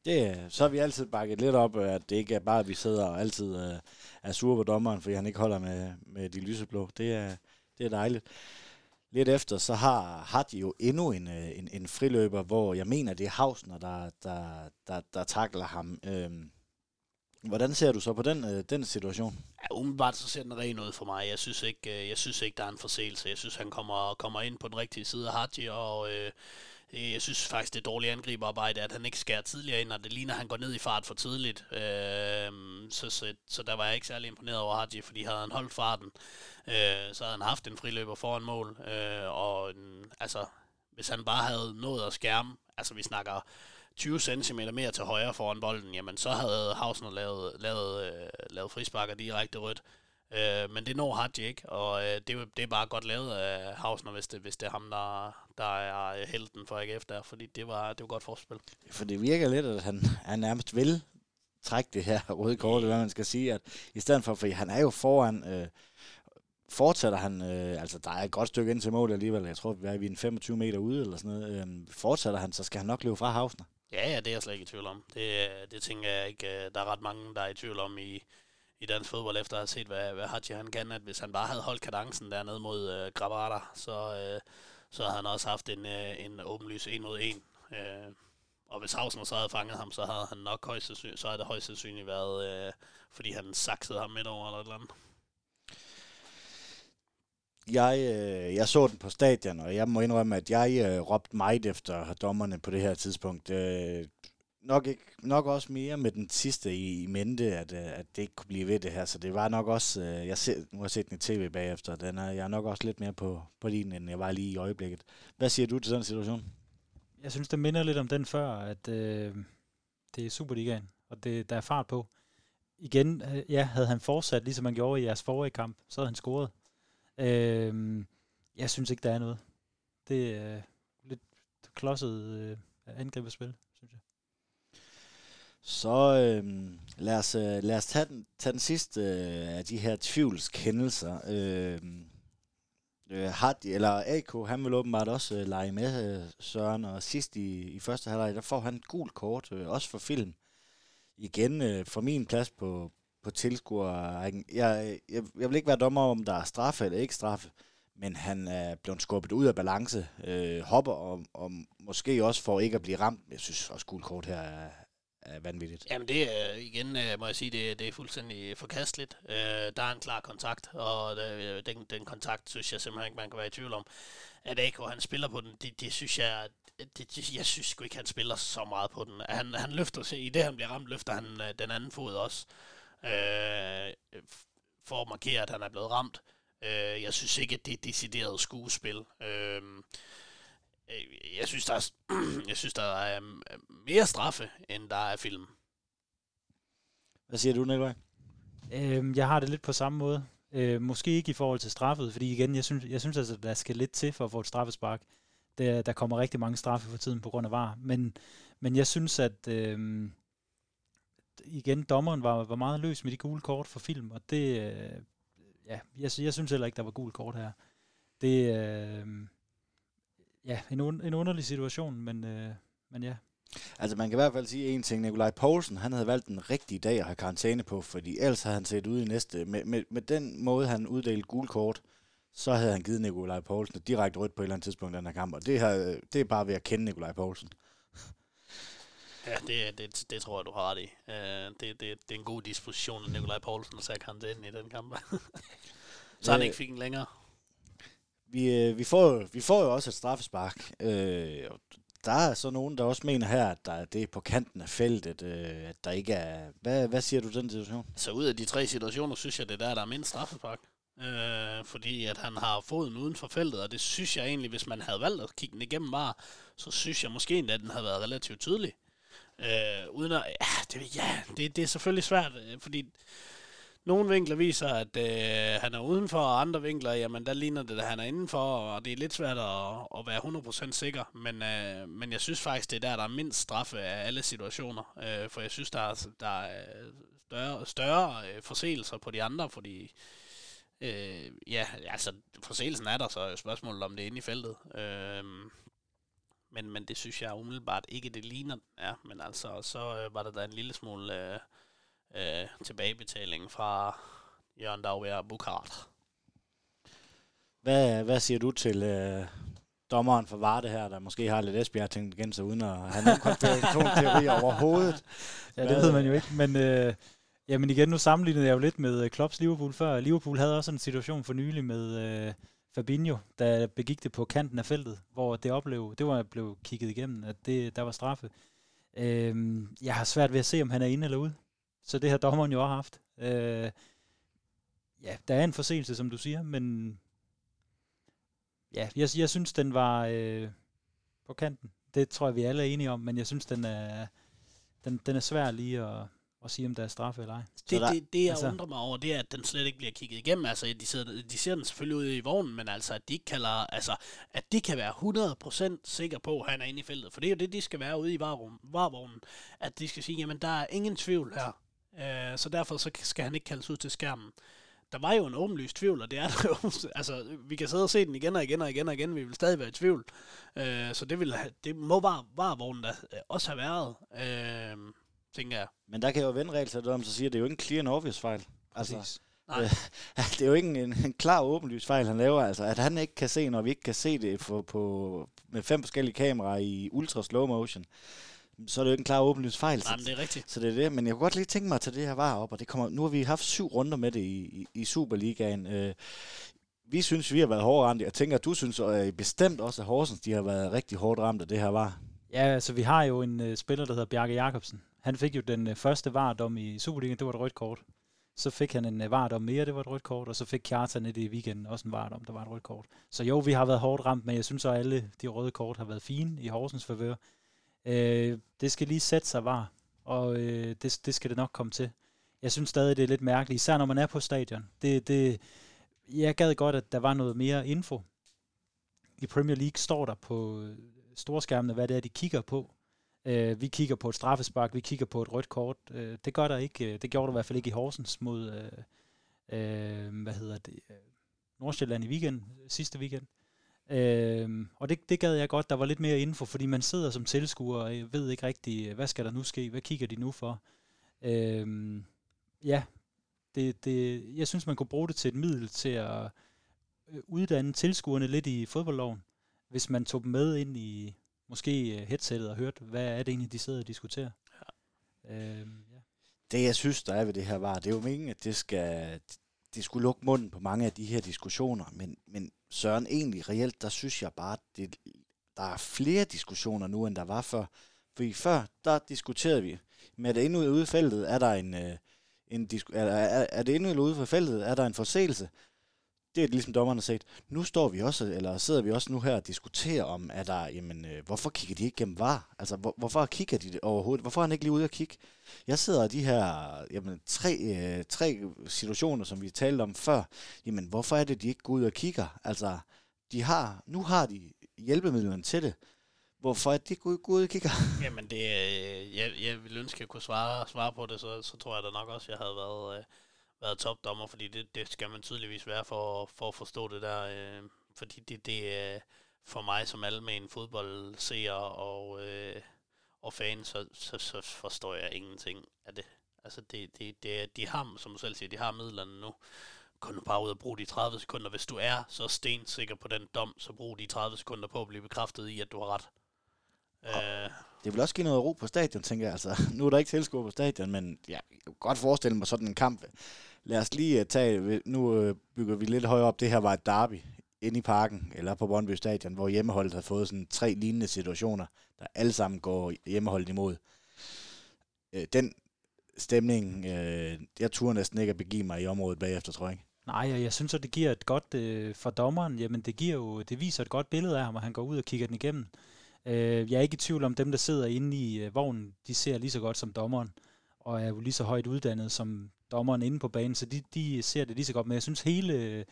Det, øh, så har vi altid bakket lidt op, øh, at det ikke er bare, at vi sidder og altid øh, er sure på dommeren, fordi han ikke holder med, med de lyseblå. Det er, det er dejligt. Lidt efter, så har, har de jo endnu en, øh, en, en friløber, hvor jeg mener, det er Hausner, der, der, der, der takler ham. Øhm, hvordan ser du så på den, øh, den situation? Ja, umiddelbart så ser den ren ud for mig. Jeg synes ikke, øh, jeg synes ikke der er en forseelse. Jeg synes, han kommer, kommer ind på den rigtige side af Hadji, og Øh, Øh, jeg synes faktisk, det er dårligt angriberarbejde, at han ikke skærer tidligere ind, og det ligner, at han går ned i fart for tidligt. Øh, så, så, så der var jeg ikke særlig imponeret over Hadji, fordi havde han holdt farten, øh, så havde han haft en friløber foran mål. Øh, og en, altså, hvis han bare havde nået at skærme, altså vi snakker 20 cm mere til højre foran bolden, jamen så havde Hausner lavet, lavet, øh, lavet frisparker direkte rødt. Øh, men det når Hadji ikke, og øh, det, det er bare godt lavet af Hausner, hvis det, hvis det er ham, der, der er helten for AGF der, fordi det var, det var godt forspil. For det virker lidt, at han, han nærmest vil trække det her *laughs* røde kort, hvad man skal sige, at i stedet for, for han er jo foran, øh, fortsætter han, øh, altså der er et godt stykke ind til mål alligevel, jeg tror, vi er en 25 meter ude eller sådan noget, øh, fortsætter han, så skal han nok løbe fra Hausner. Ja, ja, det er jeg slet ikke i tvivl om. Det, det tænker jeg ikke, øh, der er ret mange, der er i tvivl om i, i dansk fodbold, efter at have set, hvad, hvad Hadji han kan, at hvis han bare havde holdt kadencen dernede mod øh, Grabata, så, øh, så havde han også haft en, øh, en åbenlys 1 mod 1. Øh, og hvis Hausner så havde fanget ham, så havde han nok højst sandsynligt, så havde det højst sandsynligt været, øh, fordi han saksede ham midt over eller et eller andet. Jeg, øh, jeg så den på stadion, og jeg må indrømme, at jeg øh, råbte meget efter dommerne på det her tidspunkt. Øh, nok, ikke, nok også mere med den sidste i, i mente, at, øh, at det ikke kunne blive ved det her. Så det var nok også, øh, jeg ser, nu har jeg set den i tv bagefter, den er, jeg er nok også lidt mere på, på din, end jeg var lige i øjeblikket. Hvad siger du til sådan en situation? Jeg synes, det minder lidt om den før, at øh, det er Superligaen, og det, der er fart på. Igen, øh, ja, havde han fortsat, ligesom han gjorde i jeres forrige kamp, så havde han scoret. Øh, jeg synes ikke, der er noget. Det er øh, lidt klodset øh, angriberspil. Så øh, lad, os, øh, lad os tage den, tage den sidste øh, af de her tvivlskendelser. Øhm, øh, øh, Hard, eller AK, han vil åbenbart også øh, lege med øh, Søren, og sidst i, i første halvleg, der får han et gult kort, øh, også for film. Igen øh, for min plads på, på tilskuer. Jeg, jeg, jeg vil ikke være dommer om, der er straffe eller ikke straffe, men han er blevet skubbet ud af balance, øh, hopper og, og måske også for ikke at blive ramt. Jeg synes også, gult kort her er, er vanvittigt. Jamen det er igen, øh, må jeg sige, det, det er fuldstændig forkasteligt. Øh, der er en klar kontakt, og øh, den, den kontakt synes jeg simpelthen ikke, man kan være i tvivl om. At AK, han spiller på den, det, det synes jeg, det, det, jeg synes sgu ikke, han spiller så meget på den. Han, han løfter sig, i det han bliver ramt, løfter han øh, den anden fod også. Øh, for at markere, at han er blevet ramt. Øh, jeg synes ikke, at det er decideret skuespil. Øh jeg synes, der er, *clears throat* jeg synes, der er øhm, mere straffe, end der er film. Hvad siger du, Nikolaj? Øhm, jeg har det lidt på samme måde. Øh, måske ikke i forhold til straffet, fordi igen, jeg synes, jeg synes altså, der skal lidt til for at få et straffespark. Der, der kommer rigtig mange straffe for tiden på grund af var. Men, men jeg synes, at øh, igen, dommeren var, var meget løs med de gule kort for film, og det, øh, ja, jeg, jeg synes heller ikke, der var gule kort her. Det, øh, ja, en, un, en underlig situation, men, øh, men ja. Altså man kan i hvert fald sige en ting. Nikolaj Poulsen, han havde valgt den rigtige dag at have karantæne på, fordi ellers havde han set ud i næste... Med, med, med den måde, han uddelte gul kort, så havde han givet Nikolaj Poulsen et direkte rødt på et eller andet tidspunkt i den her kamp, og det, her, det er bare ved at kende Nikolaj Poulsen. Ja, det, det, det tror jeg, du har ret i. Uh, det, det, det er en god disposition af Nikolaj Poulsen at sætte karantæne i den kamp. *laughs* så han ikke fik en længere. Vi, øh, vi, får, vi får jo også et straffespark. Øh, der er så nogen, der også mener her, at der, det er på kanten af feltet, øh, at der ikke er... Hvad, hvad siger du den situation? Så ud af de tre situationer, synes jeg, det er der, der er mindst straffespark. Øh, fordi at han har foden uden for feltet, og det synes jeg egentlig, hvis man havde valgt at kigge den igennem bare, så synes jeg måske endda, at den havde været relativt tydelig. Øh, uden at, ja, det, ja det, det er selvfølgelig svært, øh, fordi nogle vinkler viser, at øh, han er udenfor, og andre vinkler, jamen der ligner det, at han er indenfor, og det er lidt svært at, at være 100% sikker, men, øh, men jeg synes faktisk, det er der, der er mindst straffe af alle situationer, øh, for jeg synes, der er, der er større, større øh, forseelser på de andre, fordi øh, ja, altså forseelsen er der, så er spørgsmålet, om det er inde i feltet. Øh, men, men det synes jeg umiddelbart ikke, det ligner Ja, Men altså, så øh, var der da en lille smule øh, øh, tilbagebetaling fra Jørgen Dagbjerg Bukart. Hvad, hvad siger du til øh, dommeren for Varde her, der måske har lidt Esbjerg tænkt igen sig uden at have nogen konspirationsteori *laughs* overhovedet? Ja, det ved man jo ikke, men... Øh, Jamen igen, nu sammenlignede jeg jo lidt med øh, Klopps Liverpool før. Liverpool havde også en situation for nylig med øh, Fabinho, der begik det på kanten af feltet, hvor det oplevede, det var blev kigget igennem, at det, der var straffe. Øh, jeg har svært ved at se, om han er inde eller ude. Så det har dommeren jo også haft. Øh, ja, der er en forseelse, som du siger, men ja, jeg, jeg synes, den var øh, på kanten. Det tror jeg, vi alle er enige om, men jeg synes, den er, den, den er svær lige at, at sige, om der er straffe eller ej. Det, det, det jeg altså, undrer mig over, det er, at den slet ikke bliver kigget igennem. Altså, de, sidder, de ser den selvfølgelig ude i vognen, men altså, at de ikke kalder, altså, at de kan være 100% sikre på, at han er inde i feltet. For det er jo det, de skal være ude i varvognen. At de skal sige, jamen, der er ingen tvivl her. Uh, så derfor så skal han ikke kaldes ud til skærmen. Der var jo en åbenlyst tvivl, og det er der jo. *laughs* altså, vi kan sidde og se den igen og igen og igen og igen. Vi vil stadig være i tvivl. Uh, så det, vil, det må bare varvognen da også have været. Uh, tænker jeg. Men der kan jo vende regel om, så siger, at det er jo ikke en clear and obvious fejl. Altså, Præcis. Nej. *laughs* det er jo ikke en, en klar åbenlyst fejl, han laver. Altså, at han ikke kan se, når vi ikke kan se det på, på, med fem forskellige kameraer i ultra slow motion, så er det jo ikke en klar åbenlyst fejl. Nej, men det er rigtigt. Så det er det. Men jeg kunne godt lige tænke mig at tage det her var op, og det kommer, nu har vi haft syv runder med det i, i, i Superligaen. Øh, vi synes, vi har været hårdt ramt. Jeg tænker, at du synes at bestemt også, at Horsens de har været rigtig hårdt ramt af det her var. Ja, altså vi har jo en uh, spiller, der hedder Bjarke Jacobsen, han fik jo den øh, første vardom i Superligaen, det var et rødt kort. Så fik han en øh, vardom mere, det var et rødt kort, og så fik Kjartan i weekenden også en vardom, der var et rødt kort. Så jo, vi har været hårdt ramt, men jeg synes at alle de røde kort har været fine i Horsens favør. Øh, det skal lige sætte sig var, og øh, det, det skal det nok komme til. Jeg synes stadig, det er lidt mærkeligt, især når man er på stadion. Det, det, jeg gad godt, at der var noget mere info. I Premier League står der på øh, storskærmene, hvad det er, de kigger på. Øh, vi kigger på et straffespark, vi kigger på et rødt kort. Øh, det gør der ikke. Øh, det gjorde der i hvert fald ikke i Horsens mod, øh, øh, hvad hedder det, øh, Nordsjælland i weekend, sidste weekend. Øh, og det, det gad jeg godt, der var lidt mere info, fordi man sidder som tilskuer og ved ikke rigtigt, hvad skal der nu ske, hvad kigger de nu for? Øh, ja, det, det, jeg synes, man kunne bruge det til et middel til at øh, uddanne tilskuerne lidt i fodboldloven, hvis man tog dem med ind i måske øh, headsettet og hørte, hvad er det egentlig, de sidder og diskuterer. Ja. Øhm, ja. Det, jeg synes, der er ved det her var, det er jo meningen, at det skal, det skulle lukke munden på mange af de her diskussioner, men, men Søren, egentlig reelt, der synes jeg bare, det, der er flere diskussioner nu, end der var før. Fordi før, der diskuterede vi, med det endnu ude i feltet, er der en, øh, en er, er, er det endnu ude for feltet, er der en forseelse? Det er ligesom dommerne har sagt. Nu står vi også, eller sidder vi også nu her og diskuterer om, at der, jamen, øh, hvorfor kigger de ikke gennem var? Altså, hvor, hvorfor kigger de det overhovedet? Hvorfor er han ikke lige ude og kigge? Jeg sidder i de her jamen, tre, øh, tre situationer, som vi talte om før. Jamen, hvorfor er det, de ikke går ud og kigger? Altså, de har, nu har de hjælpemidlerne til det. Hvorfor er de ikke gå og kigger? *laughs* Jamen, det, øh, jeg, jeg ville ønske, at jeg kunne svare, svare på det, så, så tror jeg da nok også, at jeg havde været... Øh, været topdommer, fordi det, det skal man tydeligvis være for, for at forstå det der. Øh, fordi det, det er for mig som almen fodboldseer og, øh, og fan, så, så, så forstår jeg ingenting af det. Altså det, det, det, de har, som du selv siger, de har midlerne nu. Kun du bare ud og bruge de 30 sekunder. Hvis du er så stensikker på den dom, så brug de 30 sekunder på at blive bekræftet i, at du har ret. Øh. Det vil også give noget ro på stadion, tænker jeg. Altså, *laughs* nu er der ikke tilskuer på stadion, men ja, jeg kan godt forestille mig sådan en kamp lad os lige øh, tage, nu øh, bygger vi lidt højere op, det her var et derby inde i parken, eller på Brøndby Stadion, hvor hjemmeholdet har fået sådan tre lignende situationer, der alle sammen går hjemmeholdet imod. Øh, den stemning, jeg turde næsten ikke at begive mig i området bagefter, tror jeg ikke. Nej, og jeg synes, at det giver et godt øh, for dommeren. Jamen, det, giver jo, det viser et godt billede af ham, og han går ud og kigger den igennem. Øh, jeg er ikke i tvivl om, dem, der sidder inde i øh, vognen, de ser lige så godt som dommeren, og er jo lige så højt uddannet som dommeren inde på banen, så de, de ser det lige så godt. Men jeg synes hele øh,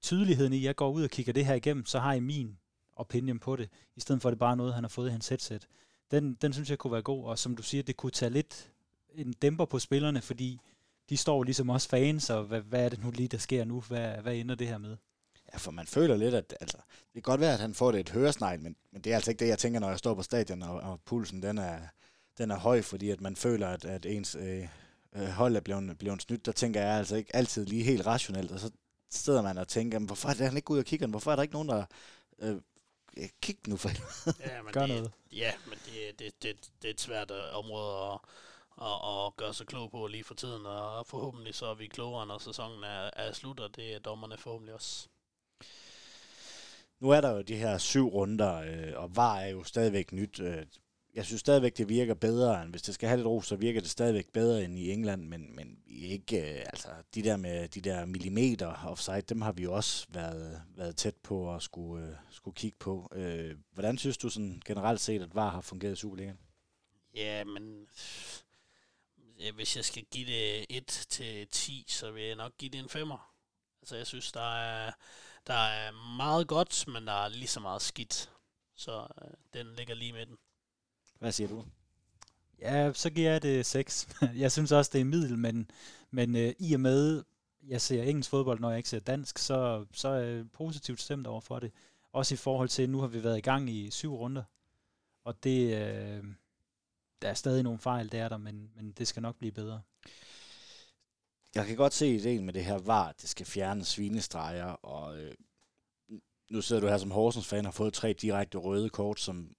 tydeligheden i, at jeg går ud og kigger det her igennem, så har jeg min opinion på det, i stedet for at det bare er noget, han har fået i hans headset. Den, den synes jeg kunne være god, og som du siger, det kunne tage lidt en dæmper på spillerne, fordi de står ligesom også fans, og hvad, hvad er det nu lige, der sker nu? Hvad, hvad ender det her med? Ja, for man føler lidt, at altså, det kan godt være, at han får det et høresnegl, men, men det er altså ikke det, jeg tænker, når jeg står på stadion, og, og pulsen den er, den er høj, fordi at man føler, at, at ens øh, øh, hold er blevet, blevet snydt, der tænker jeg altså ikke altid lige helt rationelt, og så sidder man og tænker, hvorfor er det, han ikke ud og kigger Hvorfor er der ikke nogen, der... Øh, kig nu for ja, men Gør det, noget. Ja, men det, det, det, det er et svært øh, område at, at, at gøre sig klog på lige for tiden, og forhåbentlig så er vi klogere, når sæsonen er, er slut, og det er dommerne forhåbentlig også. Nu er der jo de her syv runder, øh, og VAR er jo stadigvæk nyt. Øh, jeg synes stadigvæk, det virker bedre, end hvis det skal have lidt ro, så virker det stadigvæk bedre end i England, men, men ikke, øh, altså, de der med de der millimeter offside, dem har vi jo også været, været tæt på at skulle, øh, skulle kigge på. Øh, hvordan synes du sådan generelt set, at VAR har fungeret i Superligaen? Ja, men hvis jeg skal give det 1 til 10, så vil jeg nok give det en 5'er. Altså, jeg synes, der er, der er meget godt, men der er lige så meget skidt. Så øh, den ligger lige med den. Hvad siger du? Ja, så giver jeg det 6. *laughs* jeg synes også, det er middel, men, men øh, i og med, jeg ser engelsk fodbold, når jeg ikke ser dansk, så, så er jeg positivt stemt over for det. Også i forhold til, nu har vi været i gang i syv runder, og det, øh, der er stadig nogle fejl, der er der, men, men det skal nok blive bedre. Jeg kan godt se ideen med det her var, at det skal fjerne svinestreger, og øh, nu sidder du her som Horsens fan og har fået tre direkte røde kort, som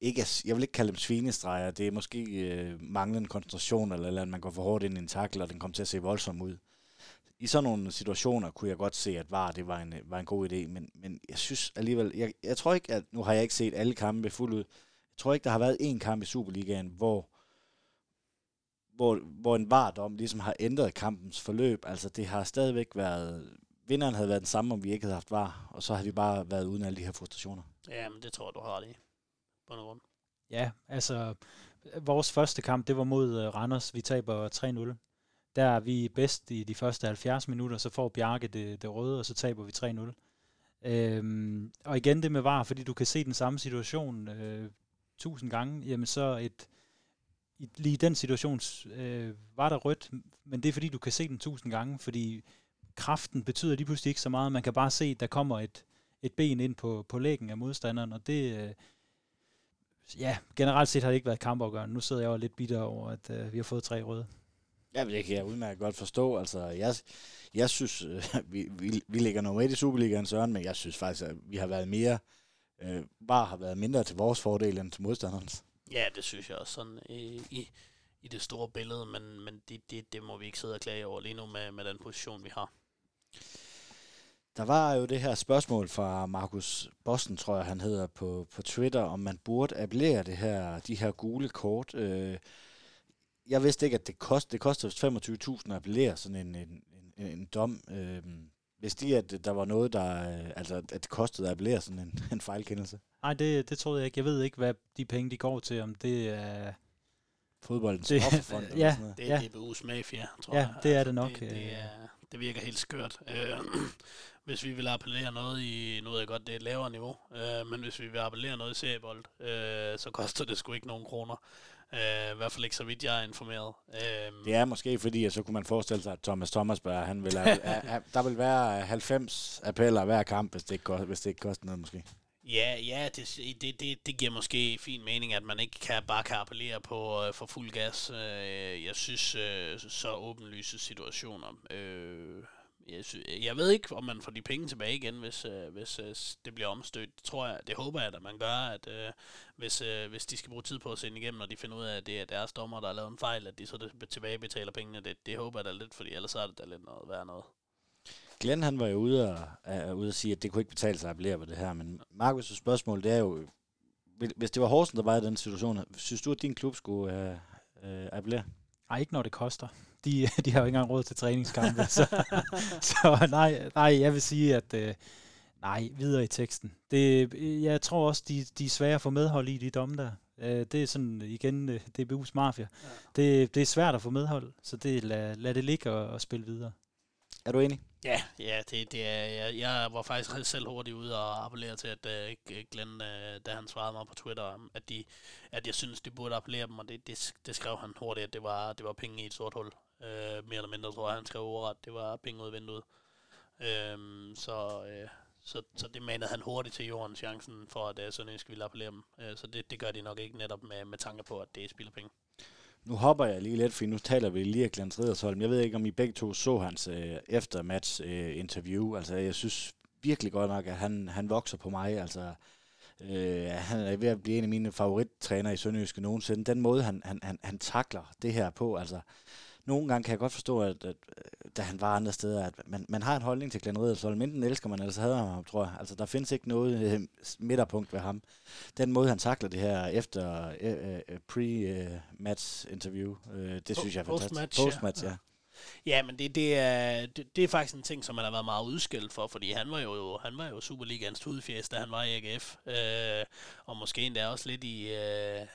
ikke, jeg vil ikke kalde dem svinestreger, det er måske øh, manglende koncentration, eller, eller at man går for hårdt ind i en tackle, og den kommer til at se voldsom ud. I sådan nogle situationer kunne jeg godt se, at VAR det var en, øh, var en god idé, men, men jeg synes alligevel, jeg, jeg tror ikke, at nu har jeg ikke set alle kampe fuldt ud, jeg tror ikke, der har været én kamp i Superligaen, hvor, hvor, hvor en VAR-dom ligesom har ændret kampens forløb. Altså det har stadigvæk været, vinderen havde været den samme, om vi ikke havde haft VAR, og så har vi bare været uden alle de her frustrationer. Ja, men det tror jeg, du har det bund og grund. Ja, altså vores første kamp, det var mod uh, Randers. Vi taber 3-0. Der er vi bedst i de første 70 minutter, så får Bjarke det, det røde, og så taber vi 3-0. Øhm, og igen det med VAR, fordi du kan se den samme situation øh, tusind gange, jamen så et, i, lige den situation øh, var der rødt, men det er fordi, du kan se den tusind gange, fordi kraften betyder lige pludselig ikke så meget. Man kan bare se, at der kommer et, et ben ind på, på lægen af modstanderen, og det, øh, ja, generelt set har det ikke været kampafgørende. Nu sidder jeg jo lidt bitter over, at øh, vi har fået tre røde. Ja, det kan jeg udmærket godt forstå. Altså, jeg, jeg synes, øh, *laughs* vi, vi, vi ligger nummer et i Superligaen, Søren, men jeg synes faktisk, at vi har været mere, øh, bare har været mindre til vores fordel end til modstanderens. Ja, det synes jeg også sådan i, i, i det store billede, men, men det, det, det må vi ikke sidde og klage over lige nu med, med den position, vi har. Der var jo det her spørgsmål fra Markus Bossen, tror jeg han hedder, på, på Twitter, om man burde appellere det her, de her gule kort. Øh, jeg vidste ikke, at det, kost, det koster 25.000 at appellere sådan en, en, en, en dom. Øh, hvis de, at der var noget, der, øh, altså, at det kostede at appellere sådan en, *laughs* en fejlkendelse? Nej, det, det troede jeg ikke. Jeg ved ikke, hvad de penge, de går til, om det er... Fodboldens Det- offerfond eller *laughs* ja. sådan noget. Det Ja. er DBU's mafia, tror Ja, jeg. det er det nok, Det, det, øh. er, det virker helt skørt. Øh, *clears throat* hvis vi vil appellere noget i, nu ved jeg godt, det er et lavere niveau, øh, men hvis vi vil appellere noget i seriebold, øh, så koster det sgu ikke nogen kroner. Øh, I hvert fald ikke så vidt jeg er informeret. Øh, Det er måske fordi, at så kunne man forestille sig, at Thomas Thomasberg, han vil, have, *laughs* a- a- der vil være 90 appeller hver kamp, hvis det ikke, hvis det ikke koster noget måske. Ja, ja det, det, det, det giver måske fin mening, at man ikke kan, bare kan appellere på øh, for fuld gas. Øh, jeg synes, øh, så åbenlyse situationer. Øh, jeg, sy- jeg ved ikke, om man får de penge tilbage igen, hvis, øh, hvis øh, det bliver omstødt. Det tror jeg, det håber jeg, at man gør, at øh, hvis, øh, hvis de skal bruge tid på at sende igennem, og de finder ud af, at det er deres dommer, der har lavet en fejl, at de så det- tilbagebetaler pengene. Det, det håber jeg da lidt, fordi ellers er det da lidt noget værd noget. Glenn han var jo ude og, uh, ude og sige, at det kunne ikke betale sig at appellere på det her, men Markus' spørgsmål, det er jo, hvis det var Horsen, der var i den situation, synes du, at din klub skulle uh, uh, appellere? Nej, ikke når det koster. De, *laughs* de har jo ikke engang råd til træningskampe. så, *laughs* så nej, nej, jeg vil sige, at øh, nej, videre i teksten. Det, jeg tror også, de, de er svære at få medhold i, de domme der. Øh, det er sådan, igen, øh, DBU's mafia. Ja. Det, det er svært at få medhold, så det, lad, lad det ligge og, og spille videre. Er du enig? Ja, ja det, det er, jeg, jeg var faktisk *laughs* selv hurtigt ude og appellere til, at uh, Glenn, uh, da han svarede mig på Twitter, om, at, de, at jeg synes, de burde appellere dem, og det, det, det skrev han hurtigt, at det var, det var penge i et sort hul. Øh, mere eller mindre tror jeg, han skrev overret. det var penge ud vinduet. Um, så, øh, så, så det manede han hurtigt til jorden, chancen for, at øh, Sønderjysk ville appellere dem. Øh, så det, det gør de nok ikke netop med, med tanke på, at det er spillepenge. Nu hopper jeg lige lidt, for nu taler vi lige af Glenn Riddersholm. Jeg ved ikke, om I begge to så hans øh, eftermatch øh, interview. Altså, jeg synes virkelig godt nok, at han, han vokser på mig. Altså, øh, han er ved at blive en af mine favorittræner i Sønderjyske nogensinde. Den måde, han, han, han, han takler det her på, altså, nogle gange kan jeg godt forstå, at, at øh, da han var andre steder, at man, man har en holdning til Glenn Riddersholm. Enten elsker man, eller så hader man ham, tror jeg. Altså, der findes ikke noget øh, midterpunkt ved ham. Den måde, han takler det her efter øh, øh, pre-match interview, øh, det synes jeg er fantastisk. Post-match, ja. Post-match, ja. Ja, men det, det, er, det, det er faktisk en ting, som han har været meget udskilt for, fordi han var jo, han var jo Superligans tudefjæs, da han var i AGF. Øh, og måske endda også lidt i, øh,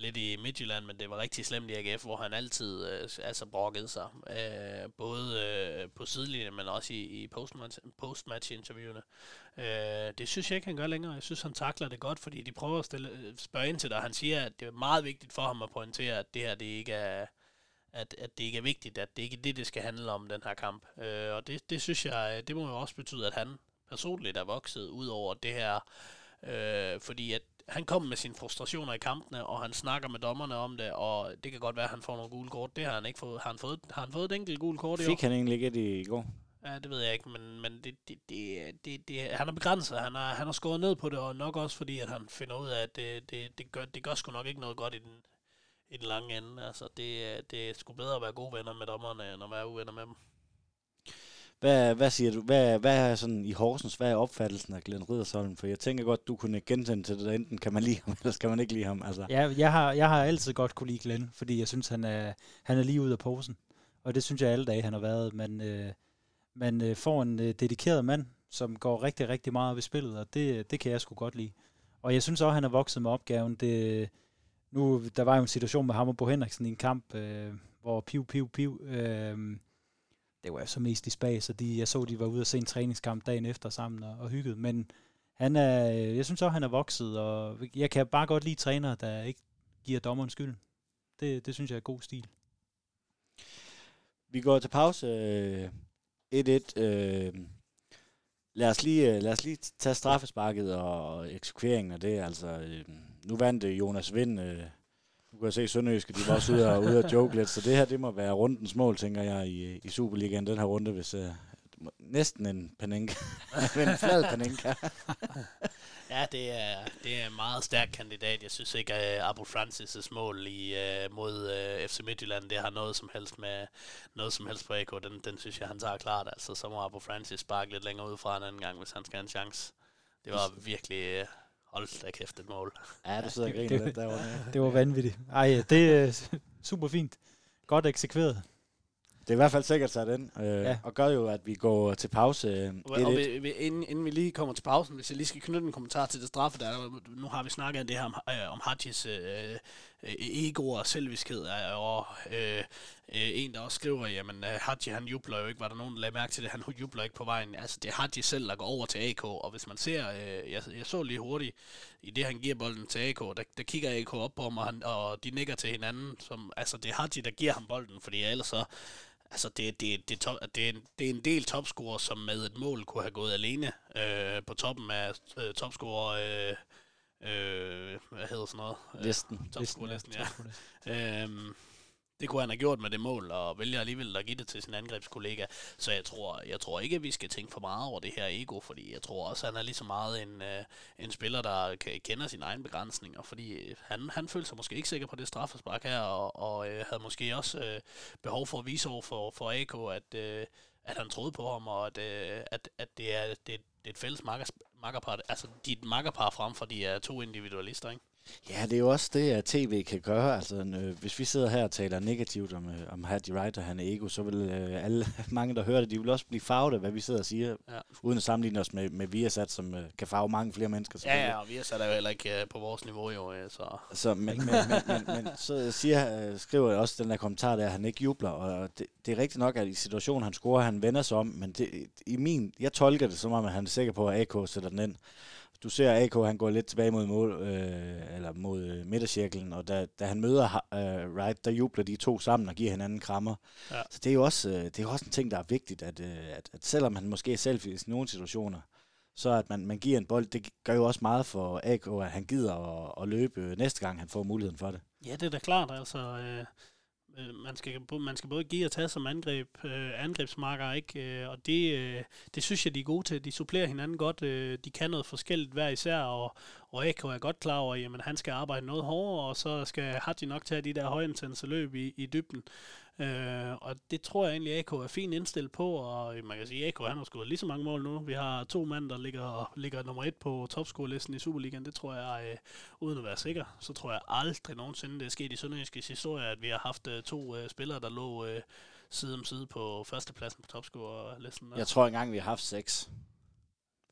lidt i Midtjylland, men det var rigtig slemt i AGF, hvor han altid øh, altså brokkede sig. Øh, både øh, på sidelinjen, men også i, i postmatch, postmatch-interviewene. Øh, det synes jeg ikke, han gør længere. Jeg synes, han takler det godt, fordi de prøver at stille, øh, spørge ind til dig. Han siger, at det er meget vigtigt for ham at pointere, at det her det ikke er at, at det ikke er vigtigt, at det ikke er det, det skal handle om, den her kamp. Øh, og det, det synes jeg, det må jo også betyde, at han personligt er vokset ud over det her, øh, fordi at han kom med sine frustrationer i kampene, og han snakker med dommerne om det, og det kan godt være, at han får nogle gule kort. Det har han ikke fået. Har han fået, har han fået et enkelt gule kort i år? Fik han egentlig ikke i går? Ja, det ved jeg ikke, men, men det, det, det, det, det, han er begrænset. Han har, han har skåret ned på det, og nok også fordi, at han finder ud af, at det, det, det, gør, det gør sgu nok ikke noget godt i den, i den lange ende. Altså, det, det er sgu bedre at være gode venner med dommerne, end at være uvenner med dem. Hvad, hvad siger du? Hvad, hvad er sådan i Horsens, hvad er opfattelsen af Glenn Riddersholm? For jeg tænker godt, du kunne genkende til det, enten kan man lide ham, *laughs* eller skal man ikke lide ham. Altså, Ja, jeg har, jeg har altid godt kunne lide Glenn, fordi jeg synes, han er, han er lige ud af posen. Og det synes jeg alle dage, han har været. Men øh, man øh, får en øh, dedikeret mand, som går rigtig, rigtig meget ved spillet, og det, det kan jeg sgu godt lide. Og jeg synes også, han er vokset med opgaven. Det, nu, der var jo en situation med ham og Bo Henriksen i en kamp, øh, hvor piv, piv, piv, øh, det var jo så mest i spas, så de, jeg så, de var ude og se en træningskamp dagen efter sammen og, og hyggede. Men han er, øh, jeg synes også, han er vokset, og jeg kan bare godt lide trænere, der ikke giver dommeren skylden. Det, det synes jeg er god stil. Vi går til pause. Øh, 1-1. Øh, lad, os lige, øh, lad os lige tage straffesparket og eksekveringen af det. Altså, nu vandt Jonas Vind øh, nu kan se Sønderjyske, de var også ude og, ude og joke lidt, så det her, det må være rundens mål, tænker jeg, i, i Superligaen, den her runde, hvis uh, næsten en Panenka. *laughs* en flad Panenka. Ja, det er, det er en meget stærk kandidat. Jeg synes ikke, at Abu Francis' mål i, uh, mod uh, FC Midtjylland, det har noget som helst med noget som helst på AK. Den, den synes jeg, han tager klart. Altså, så må Abu Francis sparke lidt længere ud fra en anden gang, hvis han skal have en chance. Det var virkelig... Uh, hold da kæft et mål. Ja, du sidder og griner lidt derovre. *laughs* Det var vanvittigt. Ej, det er super fint. Godt eksekveret. Det er i hvert fald sikkert sat ind, øh, ja. og gør jo, at vi går til pause. Øh, og, og vi, vi, inden, inden vi lige kommer til pausen, hvis jeg lige skal knytte en kommentar til det straffe, der nu har vi snakket om det her om, øh, om Hadjis øh, øh, ego og selviskhed, og øh, øh, en, der også skriver, jamen øh, Hadji han jubler jo ikke, var der nogen, der lagde mærke til det, han jubler ikke på vejen. Altså det er Hadji selv, der går over til AK, og hvis man ser, øh, jeg, jeg så lige hurtigt, i det han giver bolden til AK, der, der kigger AK op på ham, og, han, og de nikker til hinanden, som, altså det er Hadji, der giver ham bolden, fordi ellers så Altså, det, det, det, top, det, er en, det er en del topscorer, som med et mål kunne have gået alene øh, på toppen af øh, topscorer... Øh, øh, hvad hedder sådan noget? Listen. Topscorer-listen, ja. øhm, det kunne han have gjort med det mål, og vælger alligevel at give det til sin angrebskollega. Så jeg tror, jeg tror ikke, at vi skal tænke for meget over det her ego, fordi jeg tror også, at han er lige så meget en, øh, en spiller, der kender sine egne begrænsninger, fordi han, han følte sig måske ikke sikker på det straffespark her, og, og øh, havde måske også øh, behov for at vise over for, for AK, at, øh, at han troede på ham, og at, øh, at, at det, er, det, det er et fælles makkerpar, altså de er et makkerpar frem for de er to individualister, ikke? Ja, det er jo også det, at tv kan gøre. Altså, øh, hvis vi sidder her og taler negativt om, øh, om Hadji Wright og han er ego, så vil øh, alle, *laughs* mange, der hører det, de vil også blive farvet af, hvad vi sidder og siger, ja. uden at sammenligne os med, med Viasat, som øh, kan farve mange flere mennesker. Ja, ja, og Viasat er jo heller ikke øh, på vores niveau, jo. Øh, så, så men, men, men, men, men, så siger, øh, skriver jeg også den der kommentar der, at han ikke jubler, og det, det er rigtigt nok, at i situationen, han scorer, han vender sig om, men det, i min, jeg tolker det som om, at han er sikker på, at AK sætter den ind du ser AK, han går lidt tilbage mod mål, øh, eller mod øh, midtercirklen, og da, da han møder øh, Wright, der jubler de to sammen og giver hinanden krammer. Ja. Så det er jo også, øh, det er også en ting, der er vigtigt, at, øh, at, at selvom han måske er selv i nogle situationer, så at man, man giver en bold, det gør jo også meget for AK, at han gider at, at løbe næste gang, han får muligheden for det. Ja, det er da klart, altså... Øh Øh, man, skal, man skal både give og tage som angreb, øh, angrebsmarker, ikke? Øh, og det, øh, det synes jeg, de er gode til. De supplerer hinanden godt. Øh, de kan noget forskelligt hver især, og, og AK er godt klar over, at han skal arbejde noget hårdere, og så skal Hadji nok tage de der højintense løb i, i dybden. Øh, og det tror jeg egentlig, AK er fint indstillet på, og øh, man kan sige, at AK han har skudt lige så mange mål nu. Vi har to mænd, der ligger, ligger nummer et på topscore-listen i Superligaen. Det tror jeg, øh, uden at være sikker, så tror jeg aldrig nogensinde, det er sket i Sønderjyskets historie, at vi har haft øh, to øh, spillere, der lå øh, side om side på førstepladsen på topscore-listen. Jeg tror engang, vi har haft seks.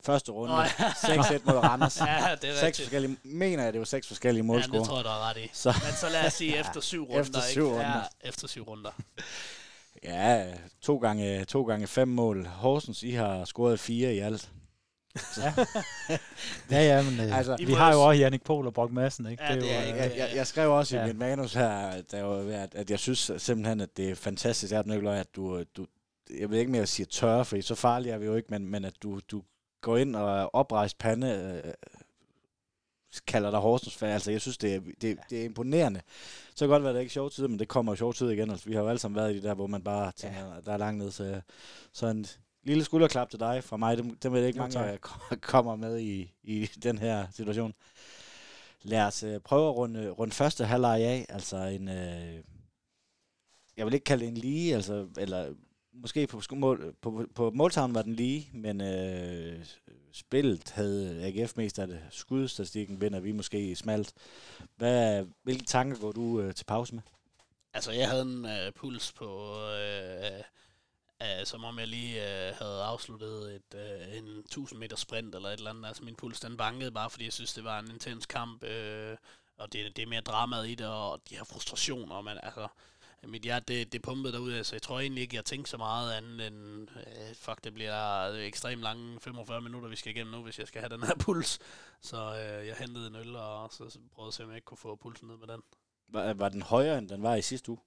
Første runde. Oh, ja. 6-1 mod Randers. ja, det er seks forskellige, mener jeg, det var seks forskellige målscore. Ja, det tror jeg, du har ret i. Så. Men så lad os sige *laughs* efter syv runder. Efter syv ikke? runder. Ja, efter syv runder. *laughs* ja, to gange, to gange fem mål. Horsens, I har scoret fire i alt. ja. *laughs* ja, ja, men øh, altså, vi har jo også Jannik Pohl og Brock Madsen, ikke? Ja, det er, det er, jeg, jeg, jeg skrev også ja. i min manus her, der var, at, at jeg synes simpelthen, at det er fantastisk, at, at du, du, jeg ved ikke mere at sige tør, for så farlig er vi jo ikke, men, men at du, du går ind og oprejst pande, øh, kalder dig Horsens fan. Altså, jeg synes, det er, det, det er imponerende. Så kan godt være, det er ikke sjov tid, men det kommer jo sjov tid igen. Altså, vi har jo alle sammen været i det der, hvor man bare tænker, ja. der er langt ned. Så, så en lille skulderklap til dig fra mig. Det, det er ikke jo, mange, der kommer med i, i den her situation. Lad os øh, prøve at runde, runde første halvleg af. Altså en... Øh, jeg vil ikke kalde det en lige, altså, eller måske på, mål, på, på måltavlen var den lige, men øh, spillet havde AGF mest af det. Skudstatistikken vinder vi måske smalt. Hvad, hvilke tanker går du øh, til pause med? Altså, jeg havde en øh, puls på, øh, øh, som om jeg lige øh, havde afsluttet et, øh, en 1000 meter sprint eller et eller andet. Altså, min puls den bankede bare, fordi jeg synes, det var en intens kamp, øh, og det, det er mere dramaet i det, og de her frustrationer, man, altså, mit hjerte, det, det pumpede derude, så jeg tror egentlig ikke, jeg tænkte så meget andet end, øh, fuck, det bliver ekstremt lange 45 minutter, vi skal igennem nu, hvis jeg skal have den her *laughs* puls. Så øh, jeg hentede en øl, og så, så prøvede at se, om jeg ikke kunne få pulsen ned med den. Var, var den højere, end den var i sidste uge?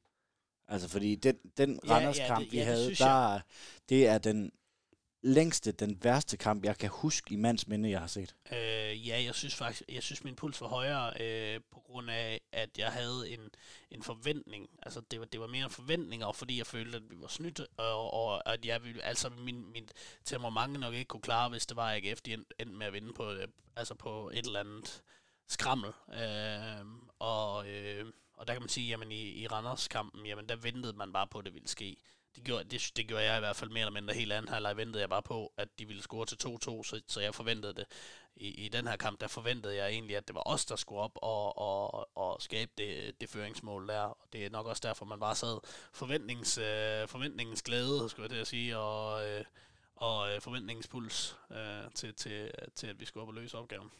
Altså, fordi den, den ja, Randers-kamp, ja, det, vi ja, havde, der, det er den længste, den værste kamp, jeg kan huske i mands minde, jeg har set? Øh, ja, jeg synes faktisk, jeg synes min puls var højere øh, på grund af, at jeg havde en, en forventning. Altså det var, det var mere en forventning, og fordi jeg følte, at vi var snydt, og, og at jeg ville, altså min, min temperament nok ikke kunne klare, hvis det var ikke end endte med at vinde på, øh, altså på et eller andet skrammel. Øh, og, øh, og der kan man sige, jamen i, i Randers-kampen, jamen der ventede man bare på, at det ville ske det gjorde, det, det gjorde jeg i hvert fald mere eller mindre helt anden halvleg. Ventede jeg bare på, at de ville score til 2-2, så, så jeg forventede det. I, I den her kamp, der forventede jeg egentlig, at det var os, der skulle op og, og, og skabe det, det føringsmål der. Og det er nok også derfor, man bare sad forventnings, øh, forventningens glæde, skulle jeg til at sige, og, øh, og øh, forventningens puls øh, til, til, til, at vi skulle op og løse opgaven.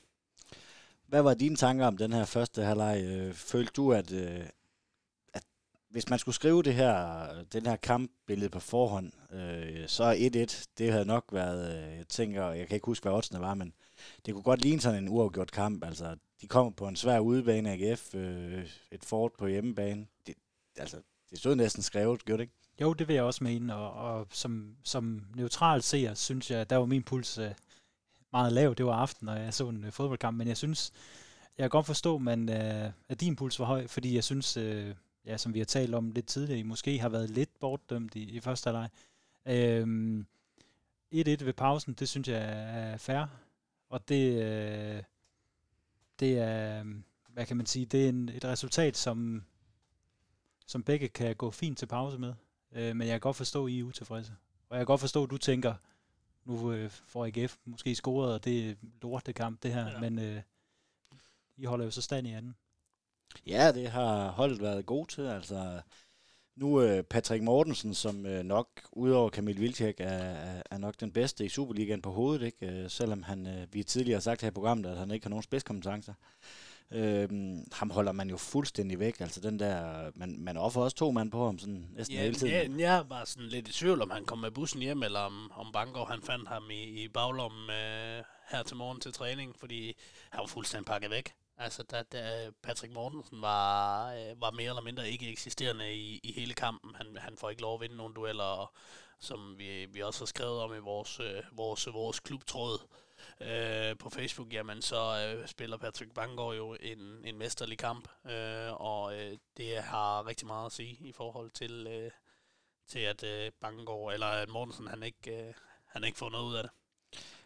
Hvad var dine tanker om den her første halvleg? Øh, følte du, at, øh, hvis man skulle skrive det her, den her kampbillede på forhånd, øh, så er 1-1, det havde nok været, øh, jeg tænker, jeg kan ikke huske, hvad oddsene var, men det kunne godt ligne sådan en uafgjort kamp. Altså, de kommer på en svær udebane AGF, øh, et fort på hjemmebane. Det, altså, det stod næsten skrevet, gjorde det ikke? Jo, det vil jeg også mene, og, og som, som neutral seer, synes jeg, der var min puls øh, meget lav. Det var aften, når jeg så en øh, fodboldkamp, men jeg synes, jeg kan godt forstå, man, øh, at din puls var høj, fordi jeg synes, øh, ja, som vi har talt om lidt tidligere, måske har været lidt bortdømt i, i første halvleg. Øhm, 1-1 ved pausen, det synes jeg er fair. Og det, øh, det er, hvad kan man sige, det er en, et resultat, som, som begge kan gå fint til pause med. Øh, men jeg kan godt forstå, at I er utilfredse. Og jeg kan godt forstå, at du tænker, nu øh, får AGF måske scoret, og det er lortekamp, det her. Ja. Men øh, I holder jo så stand i anden. Ja, det har holdet været god til. Altså, nu øh, Patrick Mortensen, som øh, nok, udover Kamil Vilcek, er, er nok den bedste i Superligaen på hovedet, ikke? Øh, selvom han, øh, vi tidligere har sagt her i programmet, at han ikke har nogen spidskompetencer. Øhm, ham holder man jo fuldstændig væk. Altså den der, man, man offer også to mand på ham sådan næsten ja, hele tiden. Ja, jeg var sådan lidt i tvivl, om han kom med bussen hjem, eller om, om Bangor han fandt ham i, i baglommen øh, her til morgen til træning, fordi han var fuldstændig pakket væk. Altså, da, da Patrick Mortensen var, øh, var mere eller mindre ikke eksisterende i, i hele kampen. Han, han får ikke lov at vinde nogle dueller, og, som vi, vi også har skrevet om i vores, øh, vores, vores klubtråd øh, på Facebook, jamen så øh, spiller Patrick Bangor jo en, en mesterlig kamp, øh, og øh, det har rigtig meget at sige i forhold til, øh, til at øh, Bangor, eller at Mortensen, han ikke, øh, han ikke får noget ud af det.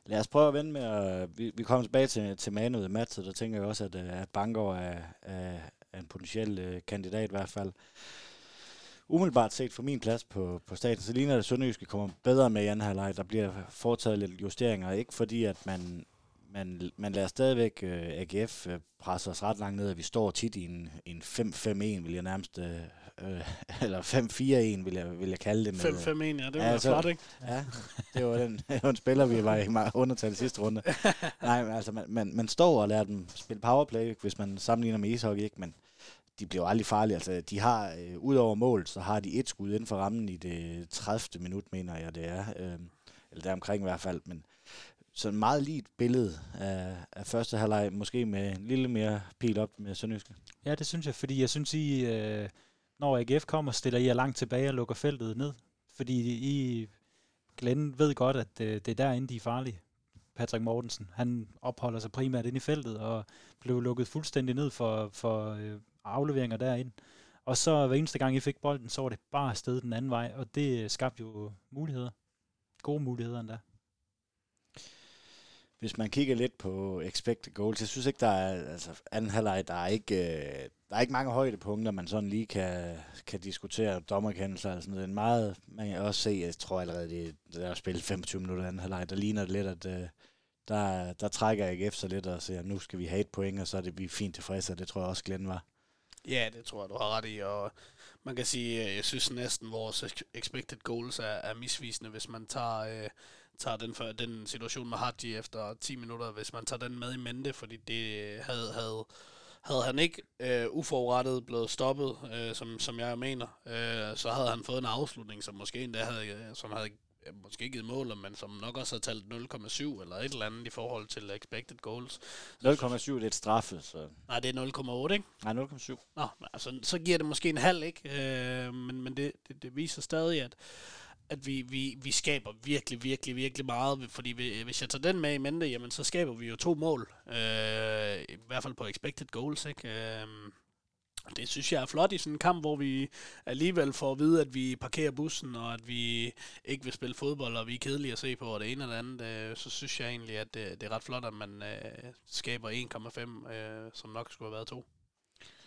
Lad os prøve at vende med, at vi, vi kommer tilbage til, til manuet i matchet, der tænker jeg også, at, øh, at Bangor er, er, er en potentiel øh, kandidat i hvert fald. Umiddelbart set fra min plads på, på staten, så ligner det, at Sønderjyske kommer bedre med i anden halvleg. Der bliver foretaget lidt justeringer, ikke fordi at man, man, man lader stadigvæk øh, AGF øh, presse os ret langt ned, at vi står tit i en, en 5-5-1, vil jeg nærmest øh, *laughs* eller 5-4-1, vil jeg, vil jeg kalde det. 5-5-1, ja, det var ja, så, flot, ikke? *laughs* Ja, det var den, det var en spiller, vi var i undertal i sidste runde. *laughs* Nej, men altså, man, man, man står og lærer dem spille powerplay, hvis man sammenligner med ishockey, ikke? Men de bliver jo aldrig farlige. Altså, de har, øh, ud over mål, så har de et skud inden for rammen i det 30. minut, mener jeg, det er. Øh, eller deromkring i hvert fald, men så en meget lige billede af, af første halvleg, måske med en lille mere pil op med Sønderjyske. Ja, det synes jeg, fordi jeg synes, I, øh, når AGF kommer, stiller I jer langt tilbage og lukker feltet ned. Fordi I, Glenn ved godt, at øh, det er derinde, de er farlige. Patrick Mortensen, han opholder sig primært inde i feltet og blev lukket fuldstændig ned for, for øh, afleveringer derinde. Og så hver eneste gang, I fik bolden, så var det bare afsted den anden vej, og det skabte jo muligheder. Gode muligheder endda hvis man kigger lidt på expected goals, jeg synes ikke, der er, altså anden halvleg, der er ikke, øh, der er ikke mange højdepunkter, man sådan lige kan, kan diskutere dommerkendelser og sådan noget. En meget, man kan også se, jeg tror allerede, det, der er spillet 25 minutter anden halvleg, der ligner det lidt, at øh, der, der trækker jeg efter lidt og siger, nu skal vi have et point, og så er det vi fint tilfredse, og det tror jeg også Glenn var. Ja, det tror jeg, du har ret i, og man kan sige, øh, jeg synes næsten, vores expected goals er, er misvisende, hvis man tager... Øh, tager den, for, den situation med Hadji efter 10 minutter, hvis man tager den med i mente, fordi det havde, havde, havde han ikke øh, uforrettet blevet stoppet, øh, som, som jeg mener, øh, så havde han fået en afslutning, som måske endda havde, øh, som havde måske givet mål, men som nok også har talt 0,7 eller et eller andet i forhold til expected goals. 0,7 det er et straffe, så... Nej, det er 0,8, ikke? Nej, 0,7. Nå, altså, så giver det måske en halv, ikke? Øh, men men det, det, det viser stadig, at at vi, vi, vi skaber virkelig, virkelig, virkelig meget. Fordi vi, hvis jeg tager den med i mente, jamen så skaber vi jo to mål. Øh, I hvert fald på expected goals, ikke? Øh, det synes jeg er flot i sådan en kamp, hvor vi alligevel får at vide, at vi parkerer bussen, og at vi ikke vil spille fodbold, og vi er kedelige at se på, og det ene eller andet. Øh, så synes jeg egentlig, at det, det er ret flot, at man øh, skaber 1,5, øh, som nok skulle have været to.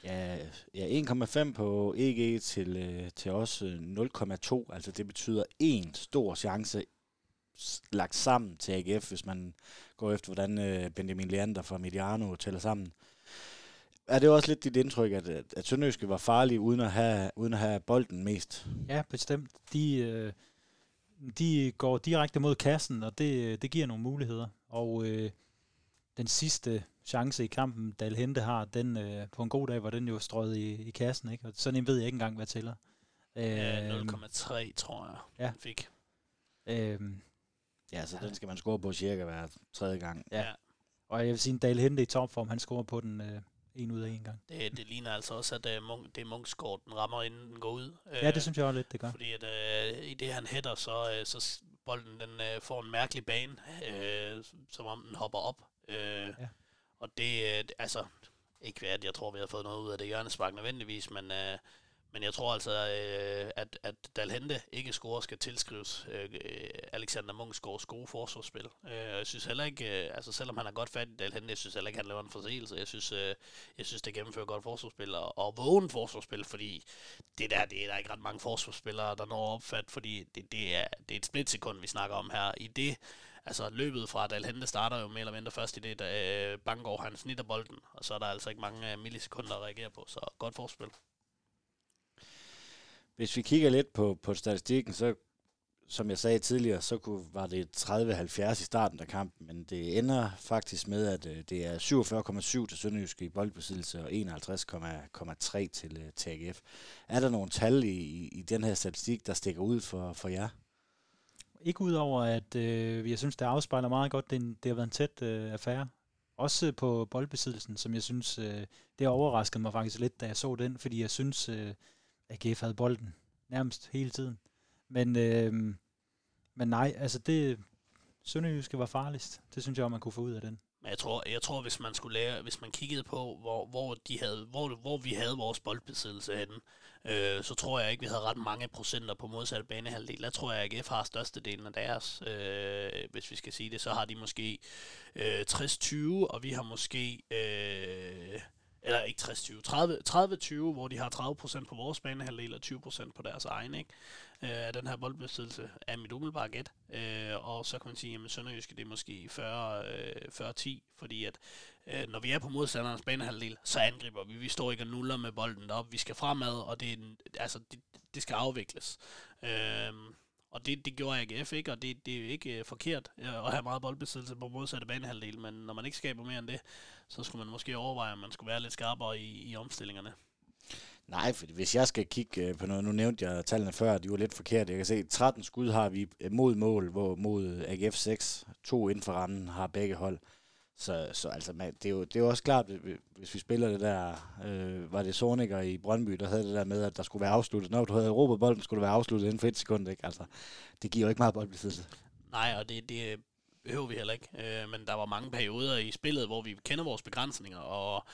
Ja, ja 1,5 på EG til, øh, til os øh, 0,2. Altså det betyder en stor chance lagt sammen til AGF, hvis man går efter, hvordan øh, Benjamin Leander fra Mediano tæller sammen. Er det også lidt dit indtryk, at, at, Sønderjyske var farlige uden at have, uden at have bolden mest? Ja, bestemt. De, øh, de går direkte mod kassen, og det, øh, det giver nogle muligheder. Og øh, den sidste chance i kampen, Dal Hente har, den øh, på en god dag, var den jo strøget i, i kassen, ikke? Og sådan en ved jeg ikke engang, hvad tæller. Øh, 0,3 tror jeg, ja. fik. Øh, ja, så den skal man score på cirka hver tredje gang. Ja. ja. Og jeg vil sige, at Dal Hente i topform, han scorer på den øh, en ud af en gang. Det, det ligner altså også, at Munk, det er Munksgaard, den rammer, inden den går ud. Ja, det synes jeg også lidt, det gør. Fordi at, uh, i det, han hætter, så, uh, så bolden den, uh, får en mærkelig bane, uh, som om den hopper op. Uh, ja. Og det, uh, altså, ikke at jeg tror, vi har fået noget ud af det hjørnespark nødvendigvis, men uh, men jeg tror altså, øh, at, at Dalhente ikke score skal tilskrives øh, Alexander Munchsgaards gode forsvarsspil. Øh, jeg synes heller ikke, øh, altså selvom han er godt fat i Dalhente, jeg synes heller ikke, han laver en forseelse. Jeg synes, øh, jeg synes det gennemfører godt forsvarsspil og, og vågen forsvarsspil, fordi det der, det er der ikke ret mange forsvarsspillere, der når opfat, fordi det, det, er, det er et splitsekund, vi snakker om her. I det, altså løbet fra Dalhente starter jo mere eller mindre først i det, da øh, Bangor han snitter bolden, og så er der altså ikke mange øh, millisekunder at reagere på, så godt forspil. Hvis vi kigger lidt på, på statistikken, så som jeg sagde tidligere, så kunne, var det 30-70 i starten af kampen, men det ender faktisk med, at øh, det er 47,7 til Sønderjyske i boldbesiddelse og 51,3 til, øh. Er der nogle tal i, i den her statistik, der stikker ud for, for jer? Ikke udover, at øh, jeg synes, det afspejler meget godt, det, det har været en tæt øh, affære. Også på boldbesiddelsen, som jeg synes, øh, det overraskede mig faktisk lidt, da jeg så den, fordi jeg synes, øh, AGF havde bolden nærmest hele tiden. Men, øh, men nej, altså det, Sønderjyske var farligst. Det synes jeg, man kunne få ud af den. Men jeg tror, jeg tror hvis man skulle lære, hvis man kiggede på, hvor, hvor, de havde, hvor, hvor vi havde vores boldbesiddelse henne, øh, så tror jeg ikke, vi havde ret mange procenter på modsatte banehalvdel. Der tror jeg, at AGF har størstedelen af deres. Øh, hvis vi skal sige det, så har de måske øh, 60-20, og vi har måske... Øh, eller ikke 60-20, 30-20, hvor de har 30% på vores banehalvdel og 20% på deres egen, ikke? Øh, af den her boldbesiddelse er mit umiddelbare gæt. Øh, og så kan man sige, at Sønderjyske det er måske 40-10, øh, fordi at øh, når vi er på modstanderens banehalvdel, så angriber vi. Vi står ikke og nuller med bolden deroppe. Vi skal fremad, og det, er, altså, det, det skal afvikles. Øh, og det, det gjorde AGF ikke, og det, det er jo ikke øh, forkert øh, at have meget boldbesiddelse på modsatte banehalvdel, men når man ikke skaber mere end det, så skulle man måske overveje, om man skulle være lidt skarpere i, i omstillingerne. Nej, for hvis jeg skal kigge øh, på noget, nu nævnte jeg tallene før, de var lidt forkerte. Jeg kan se, 13 skud har vi øh, mod mål, hvor mod AGF 6, to inden for rammen har begge hold. Så, så altså, man, det, er jo, det er jo også klart, hvis vi spiller det der, øh, var det Sorniger i Brøndby, der havde det der med, at der skulle være afsluttet. Når du havde råbet bolden, skulle det være afsluttet inden for et sekund, ikke? Altså, det giver jo ikke meget boldbesiddelse. Nej, og det, det behøver vi heller ikke. Øh, men der var mange perioder i spillet, hvor vi kender vores begrænsninger, og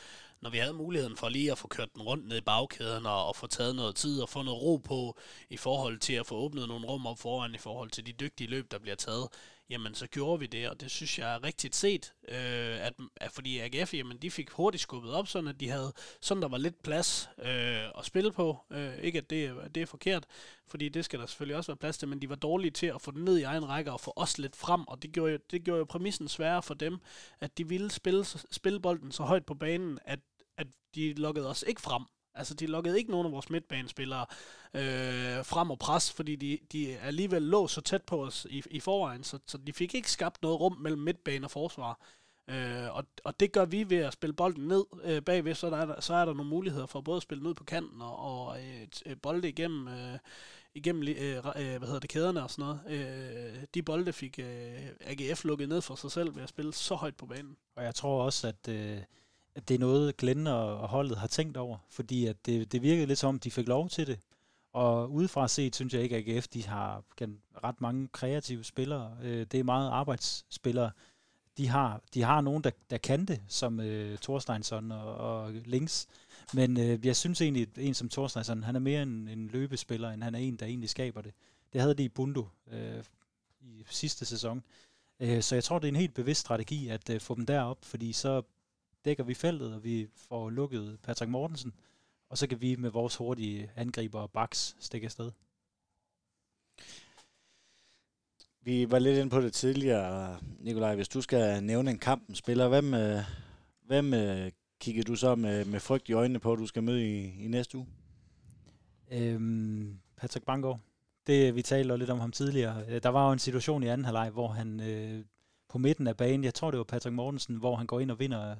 når vi havde muligheden for lige at få kørt den rundt ned i bagkæden og, og få taget noget tid og få noget ro på i forhold til at få åbnet nogle rum op foran i forhold til de dygtige løb, der bliver taget, jamen så gjorde vi det, og det synes jeg er rigtigt set, øh, at, at fordi AGF, jamen de fik hurtigt skubbet op, sådan at de havde, sådan der var lidt plads øh, at spille på, øh, ikke at det, det er forkert, fordi det skal der selvfølgelig også være plads til, men de var dårlige til at få den ned i egen række og få os lidt frem, og det gjorde jo, det gjorde jo præmissen sværere for dem, at de ville spille, spille bolden så højt på banen, at, at de lukkede os ikke frem, Altså, de lukkede ikke nogen af vores midtbanespillere øh, frem og pres, fordi de, de alligevel lå så tæt på os i, i forvejen, så, så de fik ikke skabt noget rum mellem midtbane og forsvar. Øh, og, og det gør vi ved at spille bolden ned øh, bagved, så, der er, så er der nogle muligheder for både at spille ned på kanten og, og øh, øh bolde igennem, øh, igennem øh, øh, hvad hedder det, kæderne og sådan noget. Øh, de bolde fik øh, AGF lukket ned for sig selv ved at spille så højt på banen. Og jeg tror også, at... Øh at det er noget, Glenn og holdet har tænkt over, fordi at det, det virkede lidt som om, de fik lov til det. Og udefra set, synes jeg ikke, at AGF de har ret mange kreative spillere. Øh, det er meget arbejdsspillere. De har, de har nogen, der, der kan det, som øh, Thorsteinsson og, og Links. Men øh, jeg synes egentlig, at en som Thorsteinsson, han er mere en, en løbespiller, end han er en, der egentlig skaber det. Det havde de i Bundo øh, i sidste sæson. Øh, så jeg tror, det er en helt bevidst strategi at øh, få dem derop, fordi så dækker vi feltet, og vi får lukket Patrick Mortensen, og så kan vi med vores hurtige angriber og baks stikke afsted. Vi var lidt inde på det tidligere, Nikolaj. Hvis du skal nævne en kamp, spiller, hvem, øh, hvem øh, kigger du så med, med frygt i øjnene på, at du skal møde i, i næste uge? Øhm, Patrick Bangor. Det, vi talte lidt om ham tidligere. Øh, der var jo en situation i anden halvleg, hvor han øh, på midten af banen, jeg tror det var Patrick Mortensen, hvor han går ind og vinder.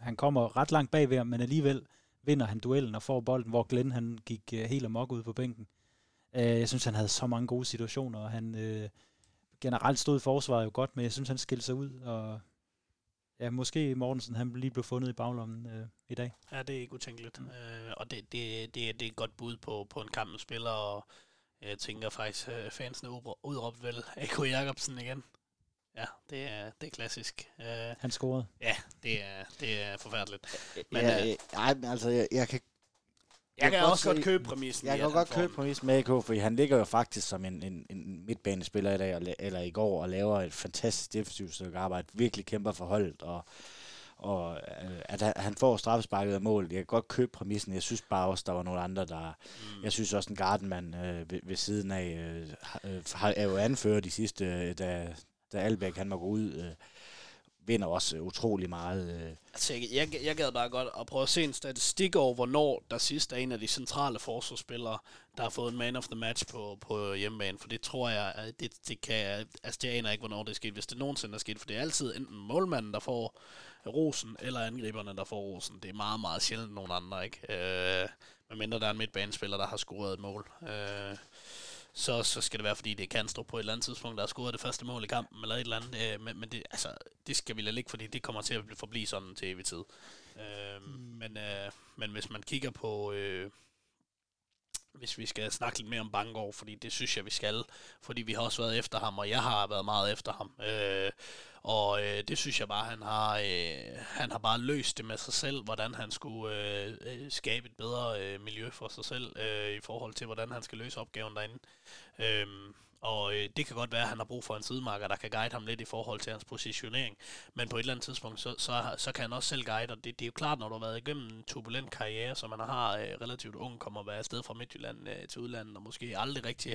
Han kommer ret langt bagved ham, men alligevel vinder han duellen og får bolden, hvor Glenn han gik øh, helt amok ud på bænken. Øh, jeg synes, han havde så mange gode situationer, og han øh, generelt stod i forsvaret jo godt, men jeg synes, han skilte sig ud, og ja, måske Mortensen han lige blev fundet i baglommen øh, i dag. Ja, det er ikke utænkeligt, mm. øh, og det, det, det, det er et godt bud på, på en kamp med spiller, og jeg tænker faktisk, øh, fansene udråbte vel A.K. Jacobsen igen. Ja, det er, det er klassisk. Uh, Han scorede. Ja, det er, det er forfærdeligt. Men, ja, uh, altså, jeg, jeg kan jeg, jeg kan også godt købe præmissen. Jeg kan godt købe præmissen med AK, for han ligger jo faktisk som en, en, en midtbanespiller i dag, eller i går, og laver et fantastisk defensivt stykke arbejde. Virkelig kæmper for holdet, og, og øh, at han får straffesparket af mål. Jeg kan godt købe præmissen. Jeg synes bare også, der var nogle andre, der... Mm. Jeg synes også, en Gardenman øh, ved, ved siden af øh, øh, er jo anført de sidste, øh, da, da Albeck han må gå ud... Øh, vinder også øh, utrolig meget. Øh. Altså, jeg, jeg, jeg gad bare godt at prøve at se en statistik over, hvornår der sidst er en af de centrale forsvarsspillere, der har fået en man of the match på, på hjemmebane, for det tror jeg, det, det kan, altså jeg aner ikke, hvornår det er sket, hvis det nogensinde er sket, for det er altid enten målmanden, der får rosen, eller angriberne, der får rosen. Det er meget, meget sjældent nogen andre, ikke? Øh, medmindre der er en midtbanespiller, der har scoret et mål. Øh, så, så skal det være, fordi det er Kanstrup på et eller andet tidspunkt, der har scoret det første mål i kampen, eller et eller andet. Øh, men men det, altså, det skal vi lade ligge, fordi det kommer til at forblive sådan til evig tid. Øh, mm. men, øh, men hvis man kigger på... Øh, hvis vi skal snakke lidt mere om Bangor, fordi det synes jeg, vi skal. Fordi vi har også været efter ham, og jeg har været meget efter ham. Øh, og øh, det synes jeg bare, han har, øh, han har bare løst det med sig selv, hvordan han skulle øh, øh skabe et bedre øh, miljø for sig selv, øh, i forhold til, hvordan han skal løse opgaven derinde. Øh, og øh, det kan godt være, at han har brug for en sidemarker, der kan guide ham lidt i forhold til hans positionering. Men på et eller andet tidspunkt, så, så, så kan han også selv guide, og det, det er jo klart, når du har været igennem en turbulent karriere, som man har øh, relativt ung, kommer at være afsted fra Midtjylland øh, til udlandet, og måske aldrig rigtig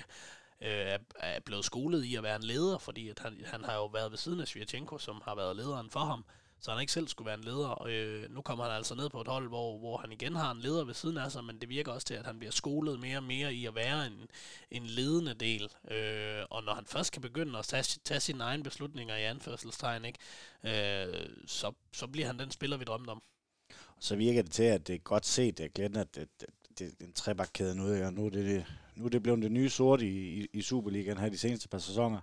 øh, er, blevet skolet i at være en leder, fordi at han, han har jo været ved siden af Svirchenko, som har været lederen for ham, så han ikke selv skulle være en leder. Øh, nu kommer han altså ned på et hold, hvor, hvor han igen har en leder ved siden af sig, men det virker også til, at han bliver skolet mere og mere i at være en, en ledende del. Øh, og når han først kan begynde at tage, tage sine egne beslutninger i anførselstegn, ikke, øh, så, så bliver han den spiller, vi drømte om. Så virker det til, at det er godt set, at Glenn, at det, det, en trebakkæde nu, og nu er det, det nu er det blevet det nye sort i, i, i Superligaen her de seneste par sæsoner.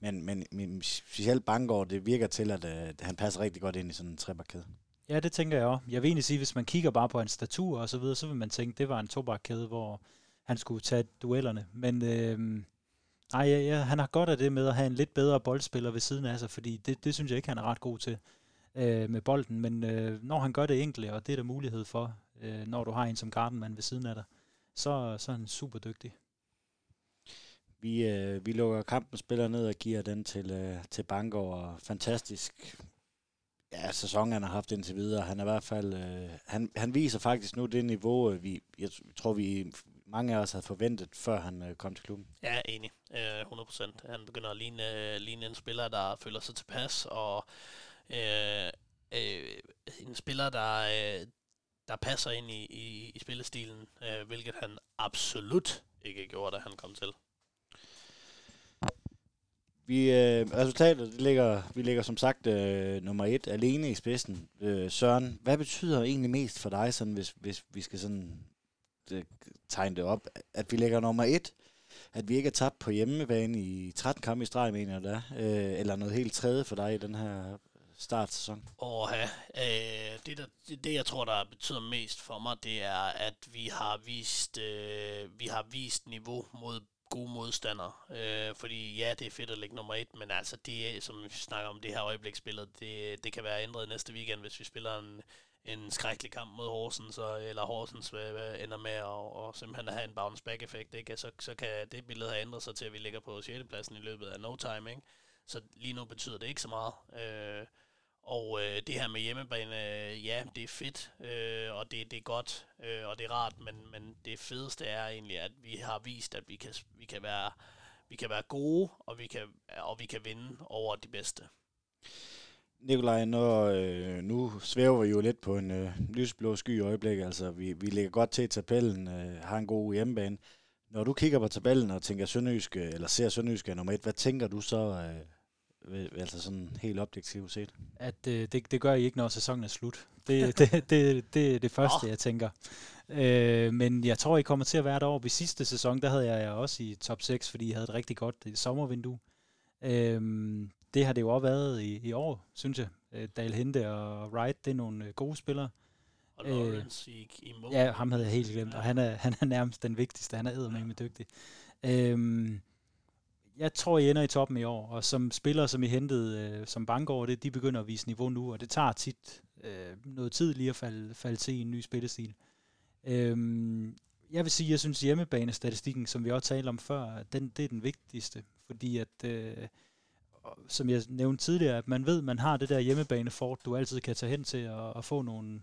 Men, men, men specielt Bangor, det virker til, at, øh, at han passer rigtig godt ind i sådan en trebakkæde. Ja, det tænker jeg også. Jeg vil egentlig sige, hvis man kigger bare på hans statur og så videre, så vil man tænke, det var en tobakkæde, hvor han skulle tage duellerne. Men øh, nej, ja, ja, han har godt af det med at have en lidt bedre boldspiller ved siden af sig, fordi det, det synes jeg ikke, han er ret god til øh, med bolden. Men øh, når han gør det enkelt, og det er der mulighed for, øh, når du har en som Gardenman ved siden af dig, så, så er han super dygtig. Vi, øh, vi lukker kampen spiller ned og giver den til, øh, til Bangor. Og fantastisk ja, sæson, han har haft indtil videre. Han er i hvert fald, øh, han, han viser faktisk nu det niveau, øh, vi, jeg tror, vi mange af os havde forventet, før han øh, kom til klubben. Ja, enig. Øh, 100%. Han begynder at ligne, øh, ligne en spiller, der føler sig tilpas, og øh, øh, en spiller, der, øh, der passer ind i, i, i spillestilen, øh, hvilket han absolut ikke gjorde, da han kom til. Vi, øh, resultatet det ligger, vi ligger som sagt øh, nummer et alene i spidsen. Øh, Søren, hvad betyder egentlig mest for dig, sådan, hvis, hvis vi skal sådan det, tegne det op, at vi ligger nummer et, at vi ikke er tabt på hjemmebane i 13 kampe i streg, mener jeg, øh, eller noget helt tredje for dig i den her start sæson? ja. øh, det, der, det, det, jeg tror, der betyder mest for mig, det er, at vi har vist, øh, vi har vist niveau mod gode modstandere. Øh, fordi ja, det er fedt at lægge nummer et, men altså det, som vi snakker om det her øjebliksspillet, det, det kan være ændret næste weekend, hvis vi spiller en, en skrækkelig kamp mod Horsens, og, eller Horsens øh, ender med at og simpelthen have en bounce back effekt, ikke? Så, så kan det billede have ændret sig til, at vi ligger på 6. pladsen i løbet af no time, ikke? Så lige nu betyder det ikke så meget. Øh, og øh, det her med hjemmebane, øh, ja, det er fedt, øh, og det, det er godt, øh, og det er rart, men, men det fedeste er egentlig, at vi har vist, at vi kan, vi kan, være, vi kan være gode, og vi kan, og vi kan vinde over de bedste. Nikolaj, når, øh, nu svæver vi jo lidt på en øh, lysblå sky i øjeblikket. Altså, vi, vi ligger godt til i tabellen, øh, har en god hjemmebane. Når du kigger på tabellen og tænker Sønderjyske, øh, eller ser Sønderjyske nummer et, hvad tænker du så, øh, altså sådan helt objektivt set? At øh, det, det gør I ikke, når sæsonen er slut. Det, det, *laughs* det, det, det er det første, jeg tænker. Øh, men jeg tror, I kommer til at være derovre. I sidste sæson, der havde jeg jer også i top 6, fordi I havde et rigtig godt sommervindue. Øh, det har det jo også været i, i år, synes jeg. Øh, Dale Hente og Wright, det er nogle øh, gode spillere. Og Lawrence øh, i, i mål. Ja, ham havde jeg helt glemt, ja. og han er, han er nærmest den vigtigste. Han er eddermame ja. dygtig. Øhm, jeg tror, I ender i toppen i år, og som spillere, som I hentede øh, som bankår, det, de begynder at vise niveau nu, og det tager tit øh, noget tid lige at falde, falde til i en ny spillestil. Øhm, jeg vil sige, jeg synes hjemmebanestatistikken, som vi også talte om før, den, det er den vigtigste, fordi at øh, som jeg nævnte tidligere, at man ved, at man har det der hjemmebanefort, du altid kan tage hen til og, og få nogle,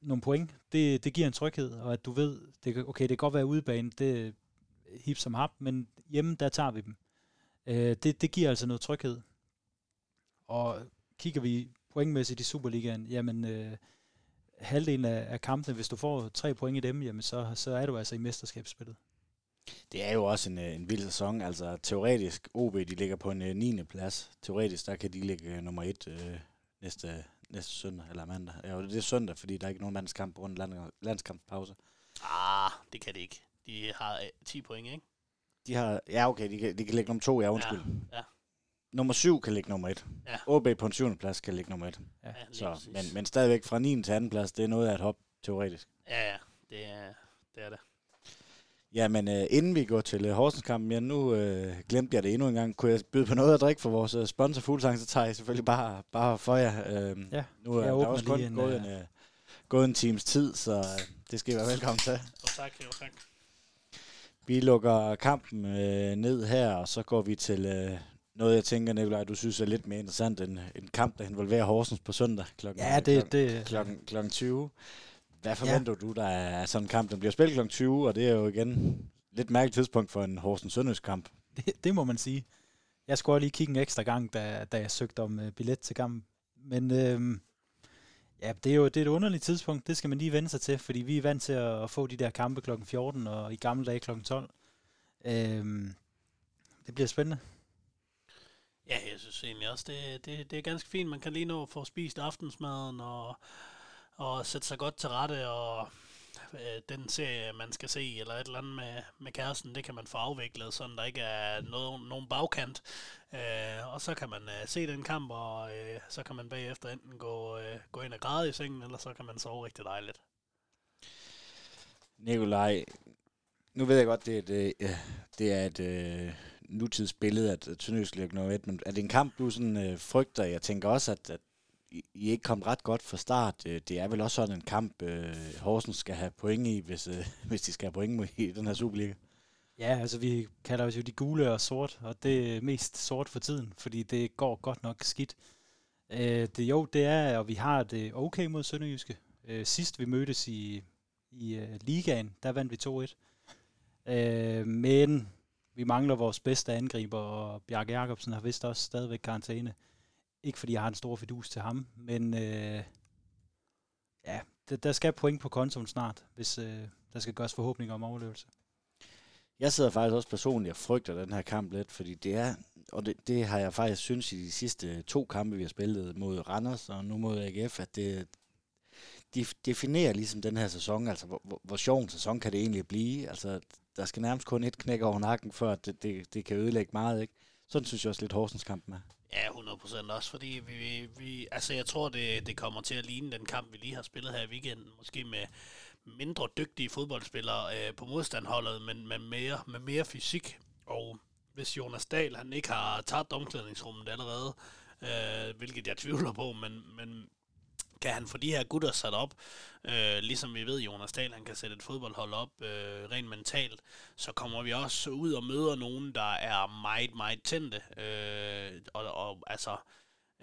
nogle point. Det, det giver en tryghed, og at du ved, det, okay, det kan godt være udebane, det hip som hap, men hjemme, der tager vi dem. Øh, det, det giver altså noget tryghed. Og kigger vi pointmæssigt i Superligaen, jamen øh, halvdelen af, af kampene, hvis du får tre point i dem, jamen så, så er du altså i mesterskabsspillet. Det er jo også en, øh, en vild sæson. Altså teoretisk, OB de ligger på en uh, øh, 9. plads. Teoretisk, der kan de ligge uh, nummer 1 uh, næste, næste søndag eller mandag. Ja, det er søndag, fordi der er ikke nogen mandskamp på grund af land, landskampspause. Ah, det kan de ikke. De har 10 point, ikke? De har, ja okay, de kan, de kan ligge nummer 2, ja undskyld. Ja, ja. Nummer 7 kan ligge nummer 1. Ja. OB på en 7. plads kan ligge nummer 1. Ja, Så, men, men stadigvæk fra 9. til 2. plads, det er noget af et hop, teoretisk. Ja, ja, det er det. Er det. Jamen, øh, inden vi går til øh, Horsens-kampen, ja, nu øh, glemte jeg det endnu en gang. Kunne jeg byde på noget at drikke for vores øh, sponsor Fuglsang, så tager jeg selvfølgelig bare, bare for jer. Øh, ja, nu er der også kun en, gået, en, øh, gået en times tid, så øh, det skal I være *laughs* velkommen til. Jo, tak, jo, tak. Vi lukker kampen øh, ned her, og så går vi til øh, noget, jeg tænker, Nikolaj, du synes er lidt mere interessant end en kamp, der involverer Horsens på søndag klokken, ja, det, klokken, det, klokken, klokken 20. Hvad forventer ja. du, der er sådan en kamp? Den bliver spillet kl. 20, og det er jo igen lidt mærkeligt tidspunkt for en Horsens Sønderjysk kamp. Det, det må man sige. Jeg skulle lige kigge en ekstra gang, da, da jeg søgte om uh, billet til kampen. Men øh, ja, det er jo det er et underligt tidspunkt. Det skal man lige vende sig til, fordi vi er vant til at, at få de der kampe kl. 14 og i gamle dage kl. 12. Øhm, det bliver spændende. Ja, jeg synes egentlig også, det, det, det er ganske fint. Man kan lige nå at få spist aftensmaden og og sætte sig godt til rette, og øh, den serie, man skal se, eller et eller andet med, med kæresten, det kan man få afviklet, så der ikke er noget, nogen bagkant. Øh, og så kan man øh, se den kamp, og øh, så kan man bagefter enten gå, øh, gå ind og græde i sengen, eller så kan man sove rigtig dejligt. Nikolaj, nu ved jeg godt, det er et, øh, det er et øh, nutidsbillede, at Sønderjysk ligger noget men er det en kamp, du sådan, øh, frygter? Jeg tænker også, at, at i ikke kom ret godt fra start. Øh, det er vel også sådan en kamp, øh, Horsens skal have point i, hvis, øh, *laughs* hvis de skal have point i den her Superliga. Ja, altså vi kalder os jo de gule og sort, og det er mest sort for tiden, fordi det går godt nok skidt. Øh, det, jo, det er, og vi har det okay mod Sønderjyske. Øh, sidst vi mødtes i, i uh, ligaen, der vandt vi 2-1. Øh, men vi mangler vores bedste angriber, og Bjarke Jacobsen har vist også stadigvæk karantæne. Ikke fordi jeg har en stor fidus til ham, men øh, ja, der, der skal point på kontoen snart, hvis øh, der skal gøres forhåbninger om overlevelse. Jeg sidder faktisk også personligt og frygter den her kamp lidt, fordi det er, og det, det har jeg faktisk synes i de sidste to kampe, vi har spillet mod Randers og nu mod AGF, at det, de definerer ligesom den her sæson, altså hvor, hvor, hvor sjov en sæson kan det egentlig blive. Altså, der skal nærmest kun et knæk over nakken, før det, det, det kan ødelægge meget, ikke? Sådan synes jeg også lidt Horsens kampen er. Ja, 100% også, fordi vi, vi, vi altså jeg tror, det, det kommer til at ligne den kamp, vi lige har spillet her i weekenden, måske med mindre dygtige fodboldspillere øh, på modstandholdet, men med mere, med mere fysik, og hvis Jonas Dahl, han ikke har taget omklædningsrummet allerede, øh, hvilket jeg tvivler på, men, men kan han få de her gutter sat op, øh, ligesom vi ved, Jonas Dahl, han kan sætte et fodboldhold op øh, rent mentalt, så kommer vi også ud og møder nogen, der er meget, meget tændte. Øh, og, og altså,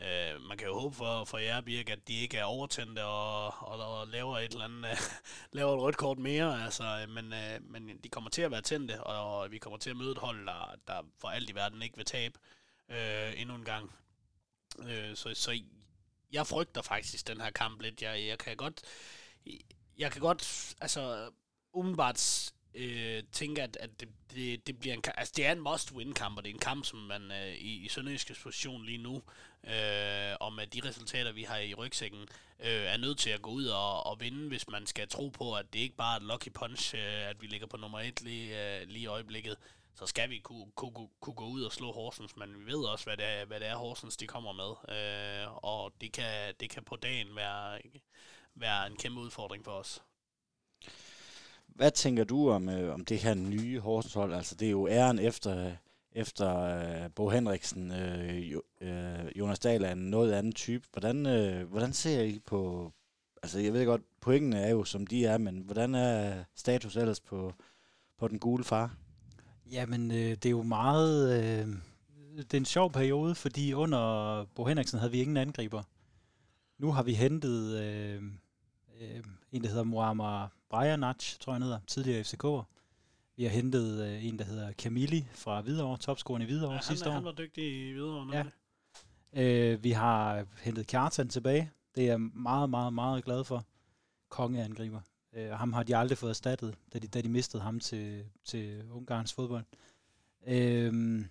øh, man kan jo håbe for, for jer, Birk, at de ikke er overtændte og, og, og laver et eller andet, øh, *laughs* laver et rødt kort mere, altså, øh, men, øh, men de kommer til at være tændte, og, og vi kommer til at møde et hold, der, der for alt i verden ikke vil tabe øh, endnu en gang. Øh, så, så jeg frygter faktisk den her kamp lidt. Jeg, jeg kan godt, jeg kan godt, altså umiddelbart øh, tænke, at, at det, det, det bliver en altså det er en must-win-kamp, og det er en kamp, som man øh, i, i Sønderjyskets position lige nu, øh, og med de resultater, vi har i rygsækken, øh, er nødt til at gå ud og, og vinde, hvis man skal tro på, at det ikke bare er et lucky punch, øh, at vi ligger på nummer et lige, øh, lige i øjeblikket så skal vi kunne, kunne, kunne gå ud og slå Horsens, men vi ved også, hvad det er, hvad det er Horsens de kommer med, øh, og det kan, det kan på dagen være, være en kæmpe udfordring for os. Hvad tænker du om, øh, om det her nye Horsens hold? Altså, det er jo æren efter, efter øh, Bo Henriksen. Øh, jo, øh, Jonas Dahl er en noget anden type. Hvordan, øh, hvordan ser I på... Altså, jeg ved godt, pointene er jo, som de er, men hvordan er status ellers på, på den gule far? Jamen, øh, det er jo meget... Øh, det er en sjov periode, fordi under Bo Henriksen havde vi ingen angriber. Nu har vi hentet øh, øh, en, der hedder Muammar Brajanac, tror jeg hedder, tidligere FCK'er. Vi har hentet øh, en, der hedder Camilli fra Hvidovre, topscoren i Hvidovre ja, sidste han, år. han var dygtig i Hvidovre. Ja. Øh, vi har hentet Kjartan tilbage. Det er jeg meget, meget, meget glad for. Kongeangriber. Øh, ham har de aldrig fået erstattet, da de, da de mistede ham til, til Ungarns fodbold. Øh,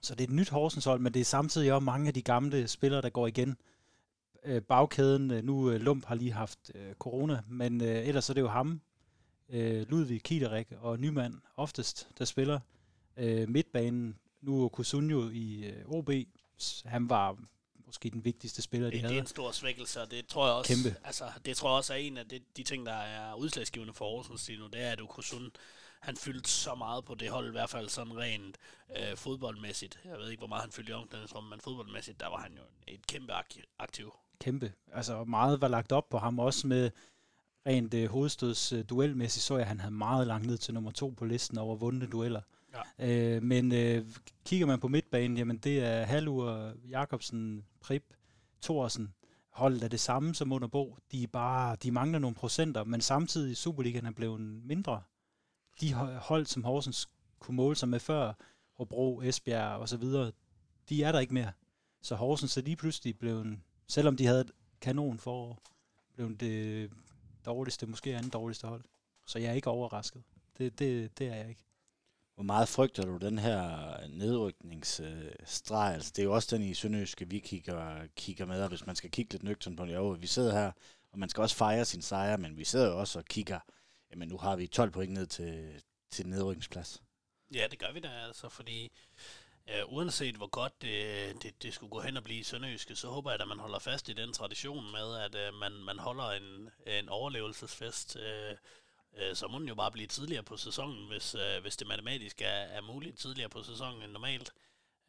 så det er et nyt Horsens hold, men det er samtidig også mange af de gamle spillere, der går igen. Øh, bagkæden, øh, nu øh, Lump har lige haft øh, corona, men øh, ellers er det jo ham, øh, Ludvig Kiderik og Nymand oftest, der spiller. Øh, midtbanen, nu er Kusunjo i øh, OB, han var måske den vigtigste spiller, de det, havde. Det er en stor svækkelse, og det tror jeg også, Kæmpe. Altså, det tror jeg også er en af de, de ting, der er udslagsgivende for Horsens lige nu, det er, at Okusun, han fyldte så meget på det hold, i hvert fald sådan rent øh, fodboldmæssigt. Jeg ved ikke, hvor meget han fyldte i omklædningsrummet, men fodboldmæssigt, der var han jo et kæmpe aktiv. Kæmpe. Altså meget var lagt op på ham, også med rent øh, hovedstøds øh, duelmæssigt, så jeg, at han havde meget langt ned til nummer to på listen over vundne dueller. Ja. Øh, men øh, kigger man på midtbanen, jamen det er Halur, Jakobsen, Prip, Thorsen. Holdet er det samme som under Bo. De, er bare, de mangler nogle procenter, men samtidig Superligaen er blevet mindre. De hold, som Horsens kunne måle sig med før, Hobro, Esbjerg og så videre, de er der ikke mere. Så Horsens er lige pludselig blevet, selvom de havde et kanon forår, blev det dårligste, måske andet dårligste hold. Så jeg er ikke overrasket. Det, det, det er jeg ikke. Hvor meget frygter du den her nedrykningsstreg? Altså, det er jo også den i Sønderjyske, vi kigger, kigger med, og hvis man skal kigge lidt nøgtern på det. Jo, vi sidder her, og man skal også fejre sin sejr, men vi sidder jo også og kigger, jamen nu har vi 12 point ned til, til nedrykningsplads. Ja, det gør vi da altså, fordi øh, uanset hvor godt det, det, det skulle gå hen og blive i Sønderjyske, så håber jeg at man holder fast i den tradition med, at øh, man, man holder en, en overlevelsesfest øh, øh, så må den jo bare blive tidligere på sæsonen, hvis, øh, hvis det matematisk er, er muligt tidligere på sæsonen end normalt.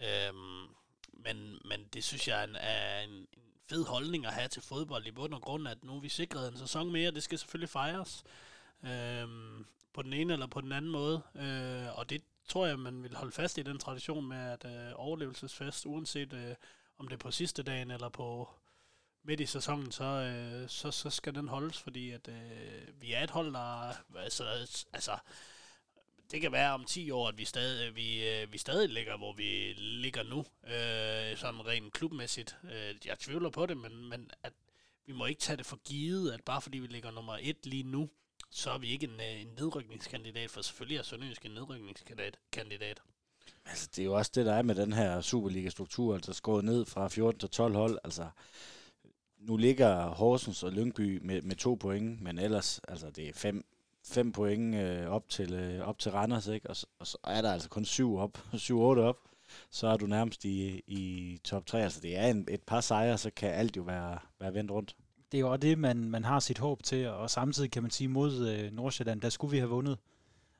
Øhm, men, men det synes jeg er en, er en, fed holdning at have til fodbold i bund og grund, at nu er vi sikret en sæson mere, det skal selvfølgelig fejres øhm, på den ene eller på den anden måde, øh, og det tror jeg, man vil holde fast i den tradition med, at øh, overlevelsesfest, uanset øh, om det er på sidste dagen eller på midt i sæsonen, så, øh, så, så skal den holdes, fordi at, øh, vi er et hold, der... Altså, altså, det kan være om 10 år, at vi stadig, øh, vi, øh, vi stadig ligger, hvor vi ligger nu, øh, sådan rent klubmæssigt. Øh, jeg tvivler på det, men, men at vi må ikke tage det for givet, at bare fordi vi ligger nummer et lige nu, så er vi ikke en, øh, en nedrykningskandidat, for selvfølgelig er Sønderjysk en nedrykningskandidat. Altså, det er jo også det, der er med den her Superliga-struktur, altså skåret ned fra 14 til 12 hold. Altså, nu ligger Horsens og Lyngby med, med to point, men ellers, altså det er fem, fem point øh, op, til, øh, op til Randers, ikke? Og, og så er der altså kun syv op, *laughs* syv otte op. så er du nærmest i, i top 3. Altså det er en, et par sejre, så kan alt jo være, være vendt rundt. Det er jo det, man, man har sit håb til, og samtidig kan man sige mod øh, Nordsjælland, der skulle vi have vundet.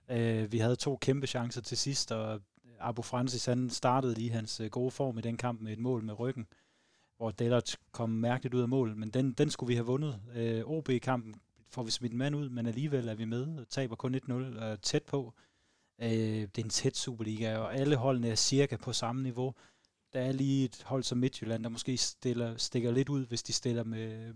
Øh, vi havde to kæmpe chancer til sidst, og Abu Francis han startede lige hans øh, gode form i den kamp med et mål med ryggen, hvor Dellert kom mærkeligt ud af mål, men den, den skulle vi have vundet. Øh, OB-kampen får vi smidt en mand ud, men alligevel er vi med og taber kun 1-0 øh, tæt på. Øh, det er en tæt Superliga, og alle holdene er cirka på samme niveau. Der er lige et hold som Midtjylland, der måske stiller, stikker lidt ud, hvis de stiller med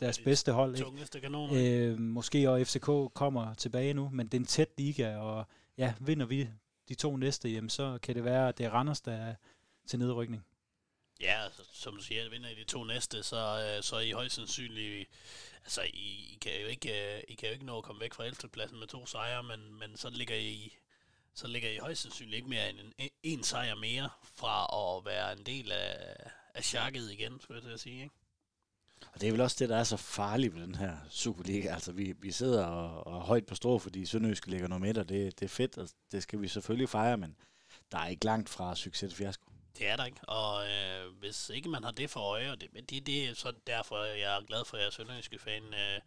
deres De bedste hold. Ikke? Kanoner. Øh, måske og FCK kommer tilbage nu, men det er en tæt liga, og ja, vinder vi de to næste, jamen, så kan det være, at det er Randers, der er til nedrykning. Ja, altså, som du siger, vinder I de to næste, så, øh, så er I højst sandsynligt... Altså, I, I, kan jo ikke, øh, I kan jo ikke nå at komme væk fra 11. pladsen med to sejre, men, men så ligger I så ligger I højst sandsynligt ikke mere end en, en sejr mere fra at være en del af, af chakket igen, skulle jeg til at sige, ikke? Og det er vel også det, der er så farligt ved den her Superliga. Altså, vi, vi sidder og, og er højt på strå, fordi Sønderjyske ligger nummer et, og det, det er fedt, og det skal vi selvfølgelig fejre, men der er ikke langt fra succes til fiasko. Det er der ikke, og øh, hvis ikke man har det for øje, og det, men det, det er så derfor, jeg er glad for, at jeg er sønderjyske fan, øh,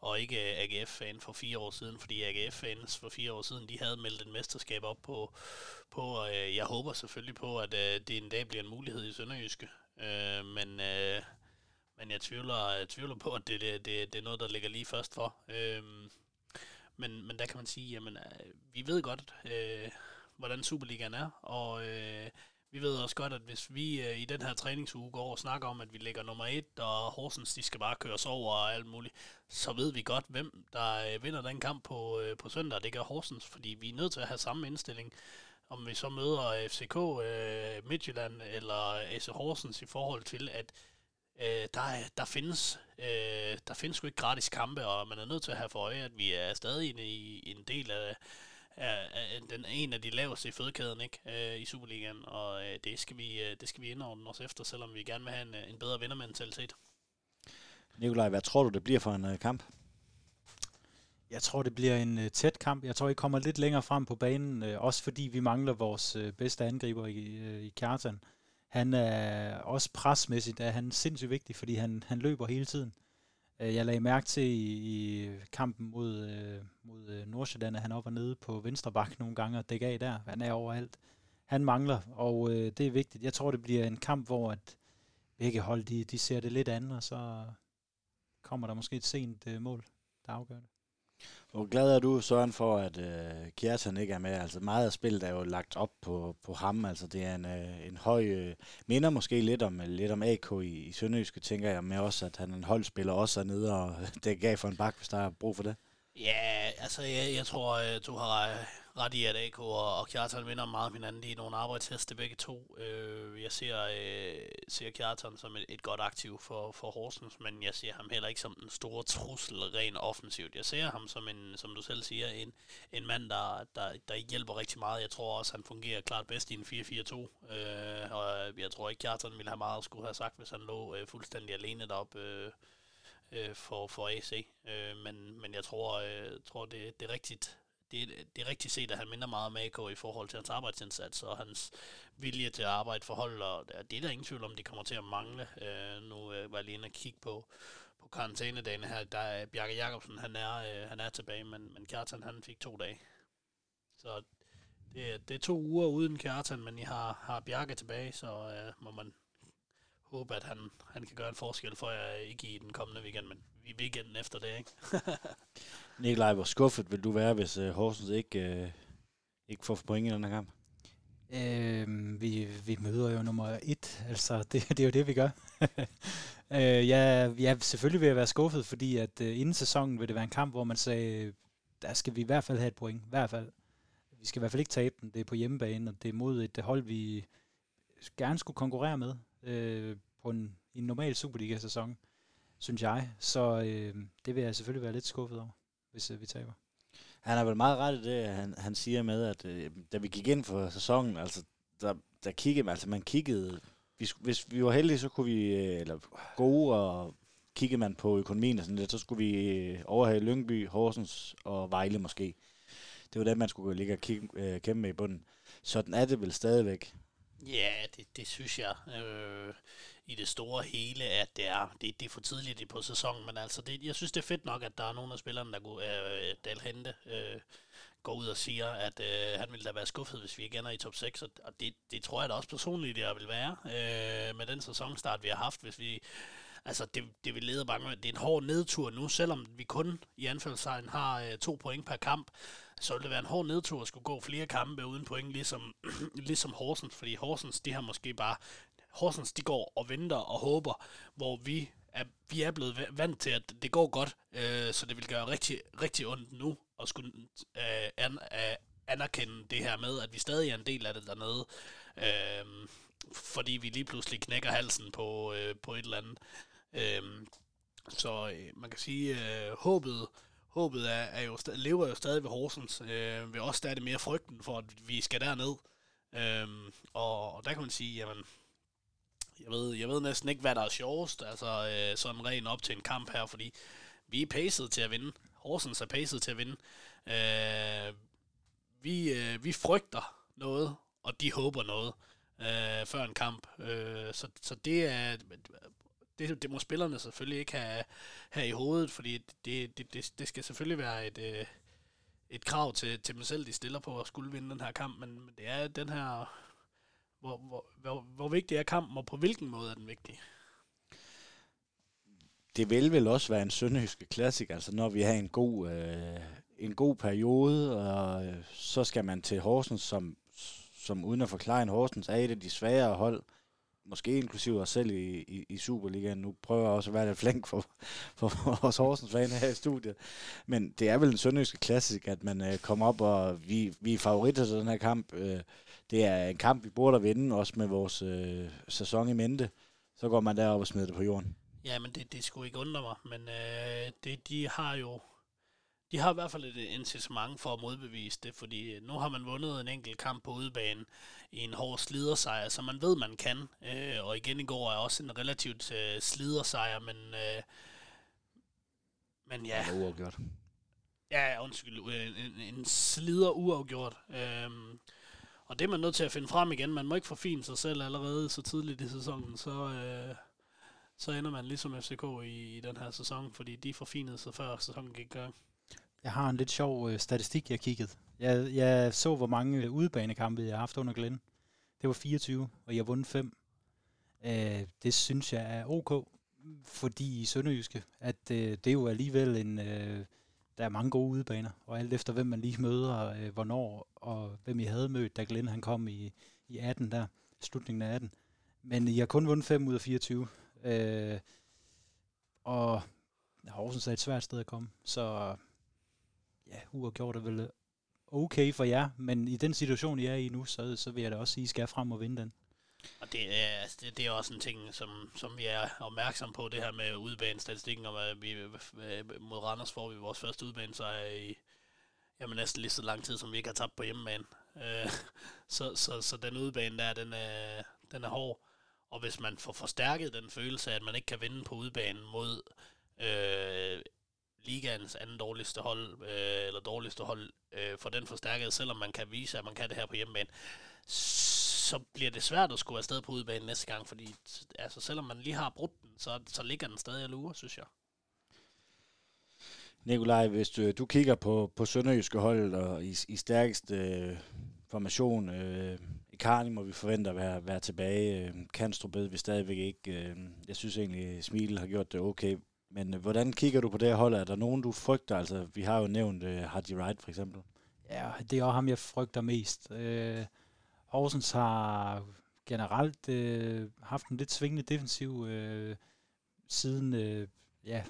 og ikke AGF-fan for fire år siden, fordi AGF-fans for fire år siden, de havde meldt et mesterskab op på, på og øh, jeg håber selvfølgelig på, at øh, det en dag bliver en mulighed i Sønderjyske, øh, men, øh, men jeg tvivler, jeg tvivler på, at det, det, det, det er noget, der ligger lige først for. Øh, men, men der kan man sige, jamen, øh, vi ved godt, øh, hvordan Superligaen er, og øh, vi ved også godt, at hvis vi øh, i den her træningsuge går og snakker om, at vi ligger nummer et, og Horsens, de skal bare køres over og alt muligt, så ved vi godt, hvem der øh, vinder den kamp på, øh, på søndag. Det gør Horsens, fordi vi er nødt til at have samme indstilling. Om vi så møder øh, FCK, øh, Midtjylland eller øh, AC Horsens i forhold til, at øh, der, der, findes, øh, der findes jo ikke gratis kampe, og man er nødt til at have for øje, at vi er stadig inde i en del af er, er den en af de laveste i fødekæden ikke, øh, i Superligaen, og øh, det, skal vi, øh, det skal vi indordne os efter, selvom vi gerne vil have en, øh, en bedre vindermentalitet. Nikolaj, hvad tror du, det bliver for en uh, kamp? Jeg tror, det bliver en uh, tæt kamp. Jeg tror, I kommer lidt længere frem på banen, uh, også fordi vi mangler vores uh, bedste angriber i, uh, i Kjartan. Han er også presmæssigt er han sindssygt vigtig, fordi han, han løber hele tiden. Uh, jeg lagde mærke til i, i kampen mod, uh, Nordsjælland, at han op og nede på venstre bak nogle gange og dækker af der. Han er overalt. Han mangler, og øh, det er vigtigt. Jeg tror, det bliver en kamp, hvor at begge hold de, de ser det lidt andet, og så kommer der måske et sent øh, mål, der afgør det. Hvor glad er du, Søren, for, at øh, Kjartan ikke er med? Altså meget af spillet er jo lagt op på, på ham. Altså det er en, øh, en høj... Øh, minder måske lidt om, lidt om AK i, i Sønderjyske, tænker jeg, med også, at han er en holdspiller også er nede, og *laughs* det gav for en bak, hvis der er brug for det. Ja, altså jeg, jeg tror, øh, du har ret i, at AK og, og Kjartan vinder meget om hinanden i nogle arbejdsheste begge to. Øh, jeg ser, øh, ser Kjartan som et, et godt aktiv for, for Horsens, men jeg ser ham heller ikke som den store trussel rent offensivt. Jeg ser ham som en, som du selv siger, en, en mand, der, der, der hjælper rigtig meget. Jeg tror også, han fungerer klart bedst i en 4-4-2, øh, og jeg tror ikke, Kjartan ville have meget at skulle have sagt, hvis han lå øh, fuldstændig alene deroppe. Øh, øh, for, for AC. Øh, men, men jeg tror, øh, tror det, det er rigtigt, det, det er rigtigt set, at han minder meget om AK i forhold til hans arbejdsindsats og hans vilje til at arbejde for hold, og det er der ingen tvivl om, de kommer til at mangle. Øh, nu øh, var jeg lige inde og kigge på, på karantænedagene her, der er Bjarke Jacobsen, han er, øh, han er tilbage, men, men Kjartan, han fik to dage. Så det, det er to uger uden Kjartan, men I har, har Bjarke tilbage, så øh, må man håbe, at han, han kan gøre en forskel for jer, ikke i den kommende weekend, men i weekenden efter det, ikke? *laughs* Nikolaj, hvor skuffet vil du være, hvis uh, Horsens ikke, uh, ikke får point i den her kamp? Øh, vi, vi møder jo nummer et, altså det, det er jo det, vi gør. *laughs* øh, ja, ja, selvfølgelig vil jeg være skuffet, fordi at uh, inden sæsonen vil det være en kamp, hvor man sagde, der skal vi i hvert fald have et point, i hvert fald. Vi skal i hvert fald ikke tabe den, det er på hjemmebane, og det er mod et hold, vi gerne skulle konkurrere med øh, på en, en normal Superliga-sæson, synes jeg. Så øh, det vil jeg selvfølgelig være lidt skuffet over, hvis øh, vi taber. Han har vel meget ret i det, han, han siger med, at øh, da vi gik ind for sæsonen, altså der, der kiggede, altså man kiggede, hvis, hvis vi var heldige, så kunne vi, øh, eller gode, og kiggede man på økonomien og sådan lidt, så skulle vi øh, overhale Lyngby, Horsens og Vejle måske. Det var det, man skulle ligge og kigge, øh, kæmpe med i bunden. Sådan er det vel stadigvæk. Ja, det, det synes jeg. Øh, i det store hele, at det er, det, det er for tidligt på sæsonen, men altså, det, jeg synes, det er fedt nok, at der er nogle af spillerne, der går, øh, Dal Hente, øh, går ud og siger, at øh, han ville da være skuffet, hvis vi ikke ender i top 6, og, og det, det tror jeg da også personligt, jeg vil være, øh, med den sæsonstart, vi har haft, hvis vi altså det, det vil lede med, Det er en hård nedtur nu, selvom vi kun i anfaldssejren har øh, to point per kamp, så ville det være en hård nedtur at skulle gå flere kampe uden point, ligesom, *clears throat* ligesom Horsens, fordi Horsens, de har måske bare, Horsens, de går og venter og håber, hvor vi er, vi er blevet vant til, at det går godt, øh, så det vil gøre rigtig, rigtig ondt nu at skulle øh, an, øh, anerkende det her med, at vi stadig er en del af det dernede, øh, fordi vi lige pludselig knækker halsen på, øh, på et eller andet. Øh, Øhm, så øh, man kan sige, øh, håbet, håbet er, er jo, lever jo stadig ved Horsens. Øh, vi også stadig mere frygten for, at vi skal derned. Øhm, og, og der kan man sige, jamen, jeg ved, jeg ved næsten ikke, hvad der er sjovest, altså øh, sådan ren op til en kamp her, fordi vi er paced til at vinde. Horsens er paced til at vinde. Øh, vi, øh, vi frygter noget, og de håber noget øh, før en kamp. Øh, så, så det er det, det må spillerne selvfølgelig ikke have, have i hovedet, fordi det, det, det, det skal selvfølgelig være et, øh, et krav til, til dem selv, de stiller på at skulle vinde den her kamp, men, men det er den her, hvor, hvor, hvor, hvor vigtig er kampen, og på hvilken måde er den vigtig? Det vil vel også være en sønderjyske klassik, altså når vi har en god, øh, en god periode, og øh, så skal man til Horsens, som, som uden at forklare en Horsens, er et af de svagere hold, måske inklusive os selv i, i, i Superligaen. Nu prøver jeg også at være lidt flink for, for vores Horsens fan her i studiet. Men det er vel en sønderjyske klassik, at man øh, kommer op, og vi, vi er favoritter til den her kamp. Øh, det er en kamp, vi burde vinde, også med vores øh, sæson i mente. Så går man derop og smider det på jorden. Ja, men det, det skulle ikke undre mig. Men øh, det, de har jo de har i hvert fald et incitament for at modbevise det, fordi øh, nu har man vundet en enkelt kamp på udebane en hård slidersejr, så man ved, man kan. Øh, og igen i går er også en relativt øh, slidersejr, men, øh, men ja. Det er uafgjort. Ja, undskyld. Øh, en, en slider uafgjort. Øh, og det er man nødt til at finde frem igen. Man må ikke forfine sig selv allerede så tidligt i sæsonen, så... Øh, så ender man ligesom FCK i, i den her sæson, fordi de forfinede sig før sæsonen gik i gang. Jeg har en lidt sjov øh, statistik, jeg kiggede. Jeg, jeg så, hvor mange øh, udebanekampe jeg har haft under Glenn. Det var 24, og jeg har vundet 5. Øh, det synes jeg er ok, fordi i Sønderjyske, at øh, det er jo alligevel en... Øh, der er mange gode udebaner, og alt efter hvem man lige møder, øh, hvornår, og hvem I havde mødt, da Glenn han kom i, i 18 der, slutningen af 18. Men I har kun vundet 5 ud af 24. Øh, og Horsens er et svært sted at komme, så ja, uafgjort er vel okay for jer, men i den situation, I er i nu, så, så vil jeg da også sige, at I skal frem og vinde den. Og det er, altså, det, det er også en ting, som, som vi er opmærksom på, det her med udbanestatistikken, og at vi mod Randers får vi vores første udbane, så er i jamen, næsten lige så lang tid, som vi ikke har tabt på hjemmebane. Øh, *laughs* så, så, så den udbane der, den er, den er hård. Og hvis man får forstærket den følelse af, at man ikke kan vinde på udbanen mod øh, ligaens anden dårligste hold, øh, eller dårligste hold, øh, for den forstærket, selvom man kan vise, at man kan det her på hjemmebane, så bliver det svært at skulle afsted på udebane næste gang, fordi altså, selvom man lige har brudt den, så, så ligger den stadig og lurer, synes jeg. Nikolaj, hvis du, du kigger på, på Sønderjyske hold og i, i stærkeste øh, formation, øh, i Karni må vi forvente at være, være tilbage. Øh, Kanstrup ved vi stadigvæk ikke. Øh, jeg synes egentlig, Smil har gjort det okay. Men øh, hvordan kigger du på det hold? Er der nogen, du frygter? Altså, vi har jo nævnt øh, Hardy Wright for eksempel. Ja, det er også ham, jeg frygter mest. Øh, Horsens har generelt øh, haft en lidt svingende defensiv øh, siden øh, ja,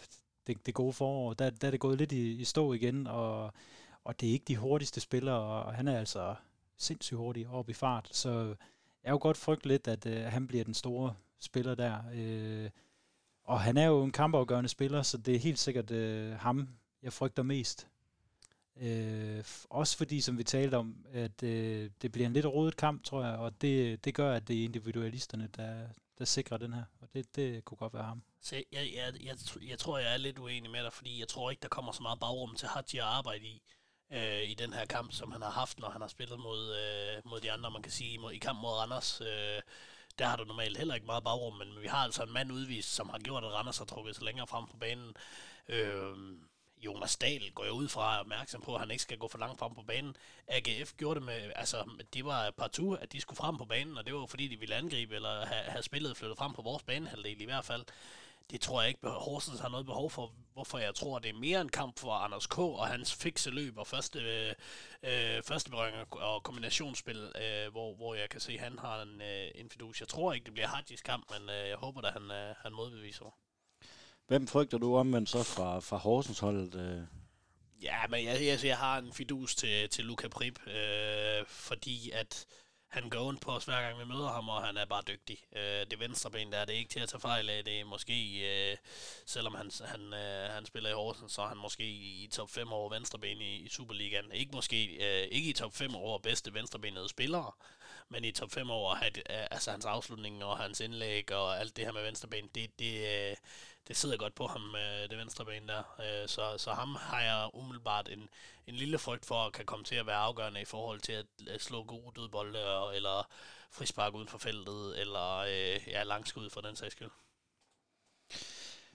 det, det gode forår. Der, der er det gået lidt i, i stå igen, og, og det er ikke de hurtigste spillere, og han er altså sindssygt hurtig op i fart, så jeg er jo godt frygt lidt, at øh, han bliver den store spiller der. Øh, og han er jo en kampafgørende spiller, så det er helt sikkert øh, ham, jeg frygter mest. Øh, også fordi, som vi talte om, at øh, det bliver en lidt rodet kamp, tror jeg, og det, det gør, at det er individualisterne, der, der sikrer den her, og det, det kunne godt være ham. Så jeg, jeg, jeg, jeg tror, jeg er lidt uenig med dig, fordi jeg tror ikke, der kommer så meget bagrum til Hadji at arbejde i. øh, i den her kamp, som han har haft, når han har spillet mod, øh, mod de andre. Man kan sige, mod, i kamp mod Anders, øh, der har du normalt heller ikke meget bagrum, men vi har altså en mand udvist, som har gjort, at Randers har trukket sig længere frem på banen. Øh, Jonas Dahl går jeg ud fra opmærksom på, at han ikke skal gå for langt frem på banen. AGF gjorde det med, altså det var partout, at de skulle frem på banen, og det var fordi, de ville angribe, eller have, have spillet flyttet frem på vores banehalvdel i hvert fald. Det tror jeg ikke, Horsens har noget behov for, hvorfor jeg tror, det er mere en kamp for Anders K. og hans fikse løb og første, øh, øh første berøring og kombinationsspil, øh, hvor, hvor jeg kan se, at han har en, øh, en fidus. Jeg tror ikke, det bliver Hadjis kamp, men øh, jeg håber, at han, øh, han modbeviser. Hvem frygter du omvendt så fra, fra Horsens holdet? Øh? Ja, men jeg, jeg, jeg har en fidus til, til Luca Prip, øh, fordi at han går ondt på os hver gang vi møder ham, og han er bare dygtig. Øh, det venstre ben der, det er ikke til at tage fejl af. Det er måske, øh, selvom han, han, øh, han spiller i Horsens, så er han måske i top 5 over venstreben i, i Superligaen. Ikke måske øh, ikke i top 5 over bedste venstrebenede spillere, men i top 5 over øh, altså hans afslutning og hans indlæg og alt det her med venstre ben, det, det, øh, det sidder godt på ham, øh, det venstre ben der. Øh, så, så ham har jeg umiddelbart en, en lille frygt for, at kan komme til at være afgørende i forhold til at slå gode dødbolde, eller frispark uden for feltet, eller øh, ja, langskud for den sags skyld.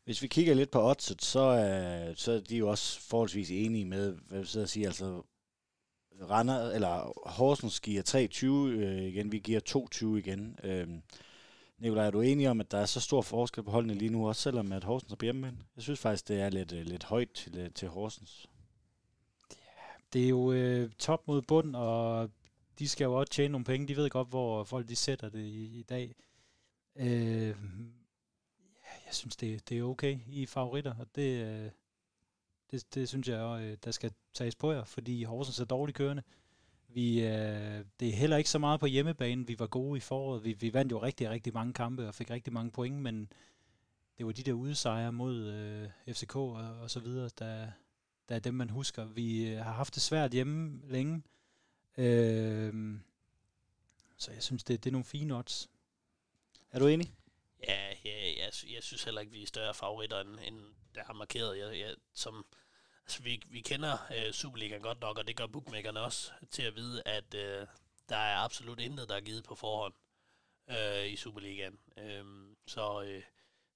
Hvis vi kigger lidt på oddset, så, øh, så er de jo også forholdsvis enige med, hvad vi sidder og siger, altså Render, eller Horsens giver 3,20 øh, igen, vi giver 2,20 igen. Øh, Nikolaj, er du enig om, at der er så stor forskel på holdene lige nu, også selvom at Horsens er på hjemmebane? Jeg synes faktisk, det er lidt, øh, lidt højt til, øh, til Horsens. Det er jo øh, top mod bund, og de skal jo også tjene nogle penge. De ved godt, hvor folk de sætter det i, i dag. Øh, jeg synes, det, det er okay i favoritter, og det, øh, det, det synes jeg, øh, der skal tages på jer, fordi Horsens er dårligt kørende. Vi, øh, det er heller ikke så meget på hjemmebane. Vi var gode i foråret. Vi, vi vandt jo rigtig, rigtig mange kampe og fik rigtig mange point, men det var de der udsejre mod øh, FCK og, og så videre, der, der er dem, man husker. Vi øh, har haft det svært hjemme længe, øh, så jeg synes, det, det er nogle fine odds. Er du enig? Ja, ja jeg, jeg synes heller ikke, vi er større favoritter, end, end der har markeret. Jeg, jeg, som, Altså, vi, vi kender øh, Superligaen godt nok, og det gør bookmakerne også, til at vide, at øh, der er absolut intet, der er givet på forhånd øh, i Superligaen. Øh, så, øh,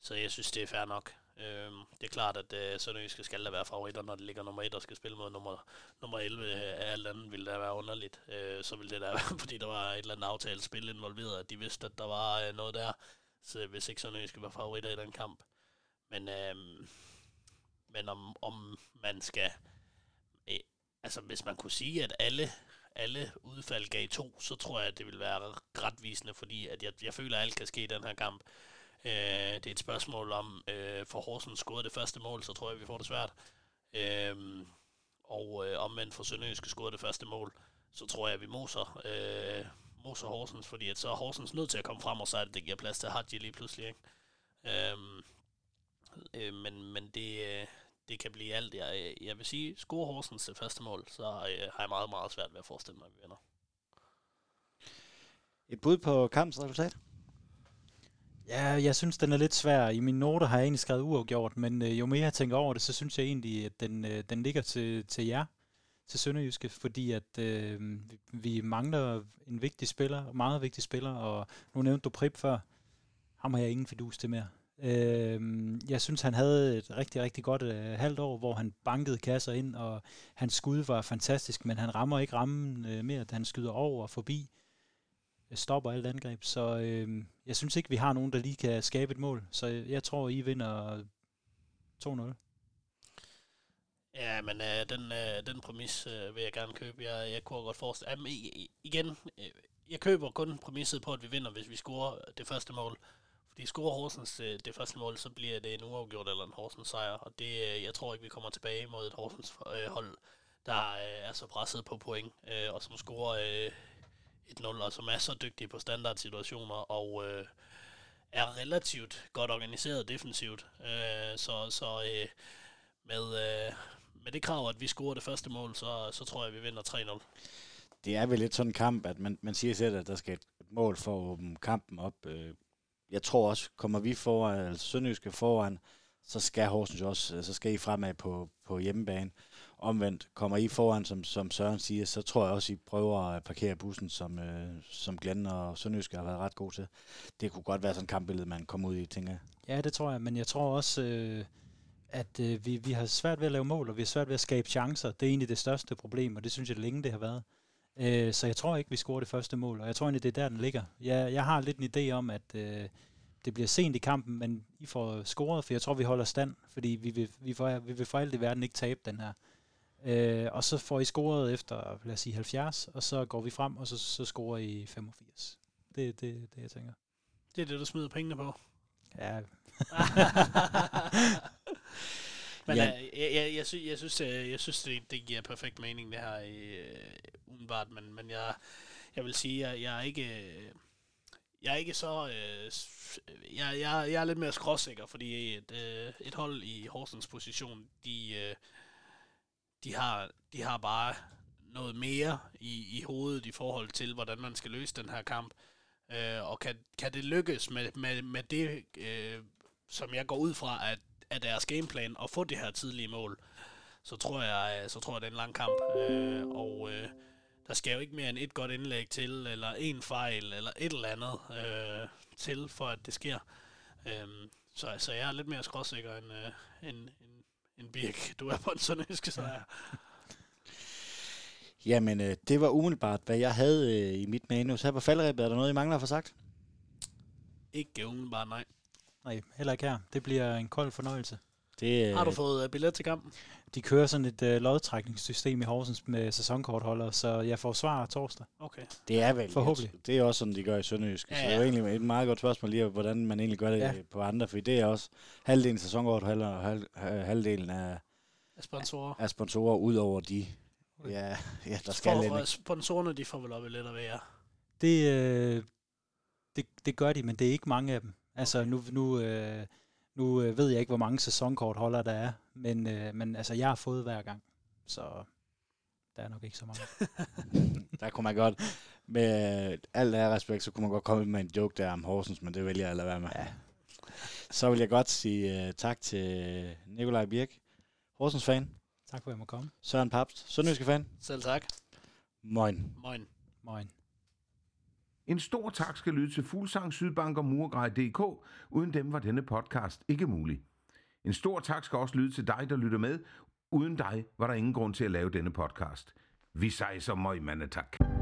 så jeg synes, det er fair nok. Øh, det er klart, at øh, Sønderjyske skal der være favoritter, når det ligger nummer 1 og skal spille mod nummer, nummer 11. Øh, alt andet ville det være underligt. Øh, så ville det da være, *laughs* fordi der var et eller andet aftalt spil involveret, at de vidste, at der var øh, noget der. Så hvis ikke Sønderjyske var favoritter i den kamp. Men... Øh, men om, om man skal... Øh, altså, hvis man kunne sige, at alle, alle udfald gav to, så tror jeg, at det vil være retvisende, fordi at jeg, jeg føler, at alt kan ske i den her kamp. Øh, det er et spørgsmål om, øh, for Horsens scorede det første mål, så tror jeg, vi får det svært. Øh, og øh, om for Sønderjyske scorede det første mål, så tror jeg, at vi moser, øh, moser Horsens, fordi at så er Horsens nødt til at komme frem, og så er det, det giver plads til Hadji lige pludselig. Ikke? Øh, øh, men, men det, øh, det kan blive alt. Jeg, jeg vil sige, score Horsens til første mål, så øh, har jeg meget, meget svært ved at forestille mig, at vi vinder. Et bud på kampens resultat? Ja, jeg synes, den er lidt svær. I mine noter har jeg egentlig skrevet uafgjort, men øh, jo mere jeg tænker over det, så synes jeg egentlig, at den, øh, den ligger til, til jer, til Sønderjyske, fordi at øh, vi mangler en vigtig spiller, meget vigtig spiller, og nu nævnte du Prip før. Ham har jeg ingen fidus til mere. Øh, jeg synes, han havde et rigtig, rigtig godt øh, halvt år, hvor han bankede kasser ind, og hans skud var fantastisk, men han rammer ikke rammen øh, mere, at han skyder over og forbi, øh, stopper alt angreb. Så øh, jeg synes ikke, vi har nogen, der lige kan skabe et mål. Så øh, jeg tror, I vinder 2-0. Ja, men øh, den, øh, den præmis øh, vil jeg gerne købe. Jeg, jeg kunne godt forestille... Jamen, igen, øh, jeg køber kun præmisset på, at vi vinder, hvis vi scorer det første mål. Fordi scorer Horsens øh, det første mål, så bliver det en uafgjort eller en Horsens sejr. Og det, øh, jeg tror ikke, vi kommer tilbage mod et Horsens øh, hold, der øh, er så presset på point, øh, og som scorer øh, et 0 og som er så dygtige på standardsituationer, og øh, er relativt godt organiseret defensivt. Øh, så så øh, med, øh, med det krav, at vi scorer det første mål, så, så tror jeg, at vi vinder 3-0. Det er vel lidt sådan en kamp, at man, man siger selv, at der skal et mål for at åbne kampen op. Øh, jeg tror også, kommer vi foran, altså Sønderjyske foran, så skal Horsens også, øh, så skal I fremad på, på hjemmebane. omvendt kommer I foran, som, som Søren siger, så tror jeg også, I prøver at parkere bussen, som, øh, som Glenn og Sønderjyske har været ret gode til. Det kunne godt være sådan et kampbillede, man kommer ud i, tænker jeg. Ja, det tror jeg, men jeg tror også, øh, at øh, vi, vi har svært ved at lave mål, og vi har svært ved at skabe chancer. Det er egentlig det største problem, og det synes jeg længe det har været. Øh, så jeg tror ikke, vi scorer det første mål, og jeg tror egentlig, det er der, den ligger. Jeg, jeg har lidt en idé om, at øh, det bliver sent i kampen, men I får scoret, for jeg tror, vi holder stand, fordi vi vil, vi får, vi vil for alt i verden ikke tabe den her. Øh, og så får I scoret efter, lad os sige, 70, og så går vi frem, og så, så scorer I 85. Det er det, det, jeg tænker. Det er det, du smider pengene på. Ja, *laughs* *laughs* Men Ja. jeg, jeg, jeg, jeg, synes, jeg synes, øh, jeg synes det, det giver perfekt mening, det her øh, umiddelbart, men, men jeg, jeg vil sige, jeg, jeg er ikke... Øh, jeg er ikke så... Øh, øh, jeg, jeg, jeg er lidt mere skråsikker, fordi et, øh, et hold i Horsens position, de, øh, de, har, de har bare noget mere i, i hovedet i forhold til, hvordan man skal løse den her kamp. Øh, og kan, kan det lykkes med, med, med det, øh, som jeg går ud fra, at, at deres gameplan, at få det her tidlige mål, så tror jeg, øh, så tror jeg det er en lang kamp. Øh, og øh, der skal jo ikke mere end et godt indlæg til, eller en fejl, eller et eller andet øh, til, for at det sker. Øh, så, så jeg er lidt mere skråsikker end, øh, end, end, end Birk. Du er på en sønderjyske sejr. *laughs* Jamen, øh, det var umiddelbart, hvad jeg havde øh, i mit manus. Her på faldrebet, er der noget, I mangler at få sagt? Ikke umiddelbart, nej. nej, heller ikke her. Det bliver en kold fornøjelse. Det, øh, Har du fået øh, billet til kampen? De kører sådan et øh, lodtrækningssystem i Horsens med sæsonkortholder, så jeg får svar torsdag. Okay. Det er vel. Forhåbentlig. Det er også sådan, de gør i Sønderjysk. Ja, Ja, Så det er jo egentlig et meget godt spørgsmål lige, hvordan man egentlig gør det Ja. på andre, for det er også halvdelen af sæsonkortholder og halv, halvdelen af, Af sponsorer. af sponsorer, ud over de, ja, ja der skal For, lidt. sponsorerne, de får vel op i lidt at være. Det, øh, det, det gør de, men det er ikke mange af dem. Altså nu, nu, øh, nu øh, ved jeg ikke, hvor mange sæsonkortholdere der er, men, øh, men altså, jeg har fået hver gang, så der er nok ikke så mange. *laughs* Der kunne man godt, med alt af respekt, så kunne man godt komme med en joke der om Horsens, men det vælger jeg at lade være med. Ja. Så vil jeg godt sige uh, tak til Nikolaj Birk, Horsens fan, Tak for, at jeg må komme. Søren Papst, Sønderjyske fan, Selv tak. Moin. Moin. Moin. En stor tak skal lyde til Fuglsang, Sydbank og Murgrej.dk. Uden dem var denne podcast ikke mulig. En stor tak skal også lyde til dig, der lytter med. Uden dig var der ingen grund til at lave denne podcast. Vi sejser møg, mande tak.